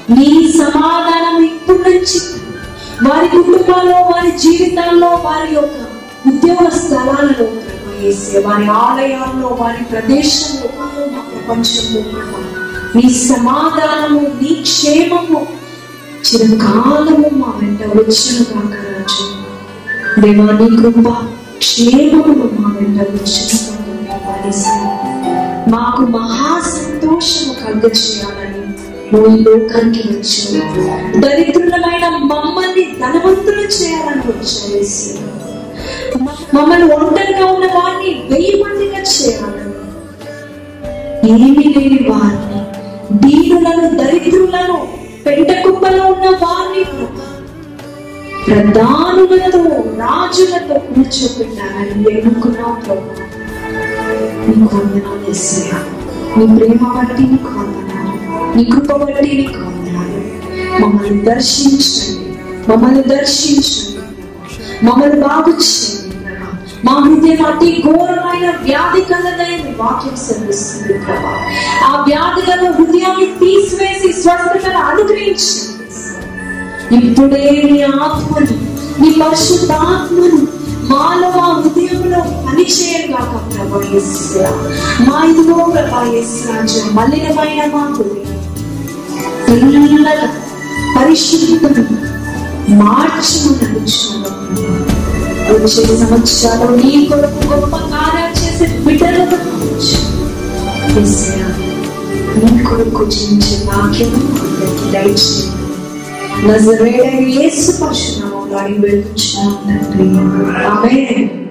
నీ సమాధానం ఇప్పుడు నుంచి వారి కుటుంబాల్లో వారి జీవితాల్లో వారి యొక్క ఉద్యోగ స్థలాలలో వారి ఆలయాల్లో వారి ప్రదేశంలో మా ప్రపంచంలో నీ సమాధానము నీ క్షేమము చిరకాలము మా వెంట వచ్చిన కాక రాజు. దేవా నీ కృప క్షేమము మా వెంట వచ్చిన మాకు మహా సంతోషము కలుగ చేయాలని నువ్వు ఈ లోకానికి వచ్చావు దరిద్రులమైన మమ్మల్ని ధనవంతులు చేయాలని వచ్చావు మమ్మల్ని ఒంటరిగా ఉన్న వారిని వెయ్యి మందిగా చేయాలని. ఏమీ లేని వారిని దీనులను దరిద్రులను పెంట కుప్పలో ఉన్న వారిని ప్రధానులతో రాజులతో కూర్చోబెట్టాలని ఎన్నుకున్నావు ప్రభు. నీకు వందనాలు నీ ప్రేమ బట్టి నీకు వందనాలు. నీ కృప బట్టి నీకు వందనాలు. మమ్మల్ని దర్శించండి. మమ్మల్ని దర్శించండి. మమ్మల్ని బాగు చేయండి. మా హృదయం అతి ఘోరమైన వ్యాధి కలదని వాక్యం సెలవిస్తుంది ప్రభా. ఆ వ్యాధి గల హృదయాన్ని తీసివేసి స్వస్థతను అనుగ్రహించి. ఇప్పుడే నీ ఆత్మను నీ పరిశుద్ధాత్మను మాలో మా హృదయంలో పనిచేయగాక ప్రభా యేసయ్యా. మా ఇదిగో Eu deixei essa noticiada ali e colocou uma cara tinha sido verdadeiramente esse ano. Ah. Nem colocou de incentivar que eu não ando daí tinha. Mas a verdade é isso, paixão, lá em Bertuchana. Amém.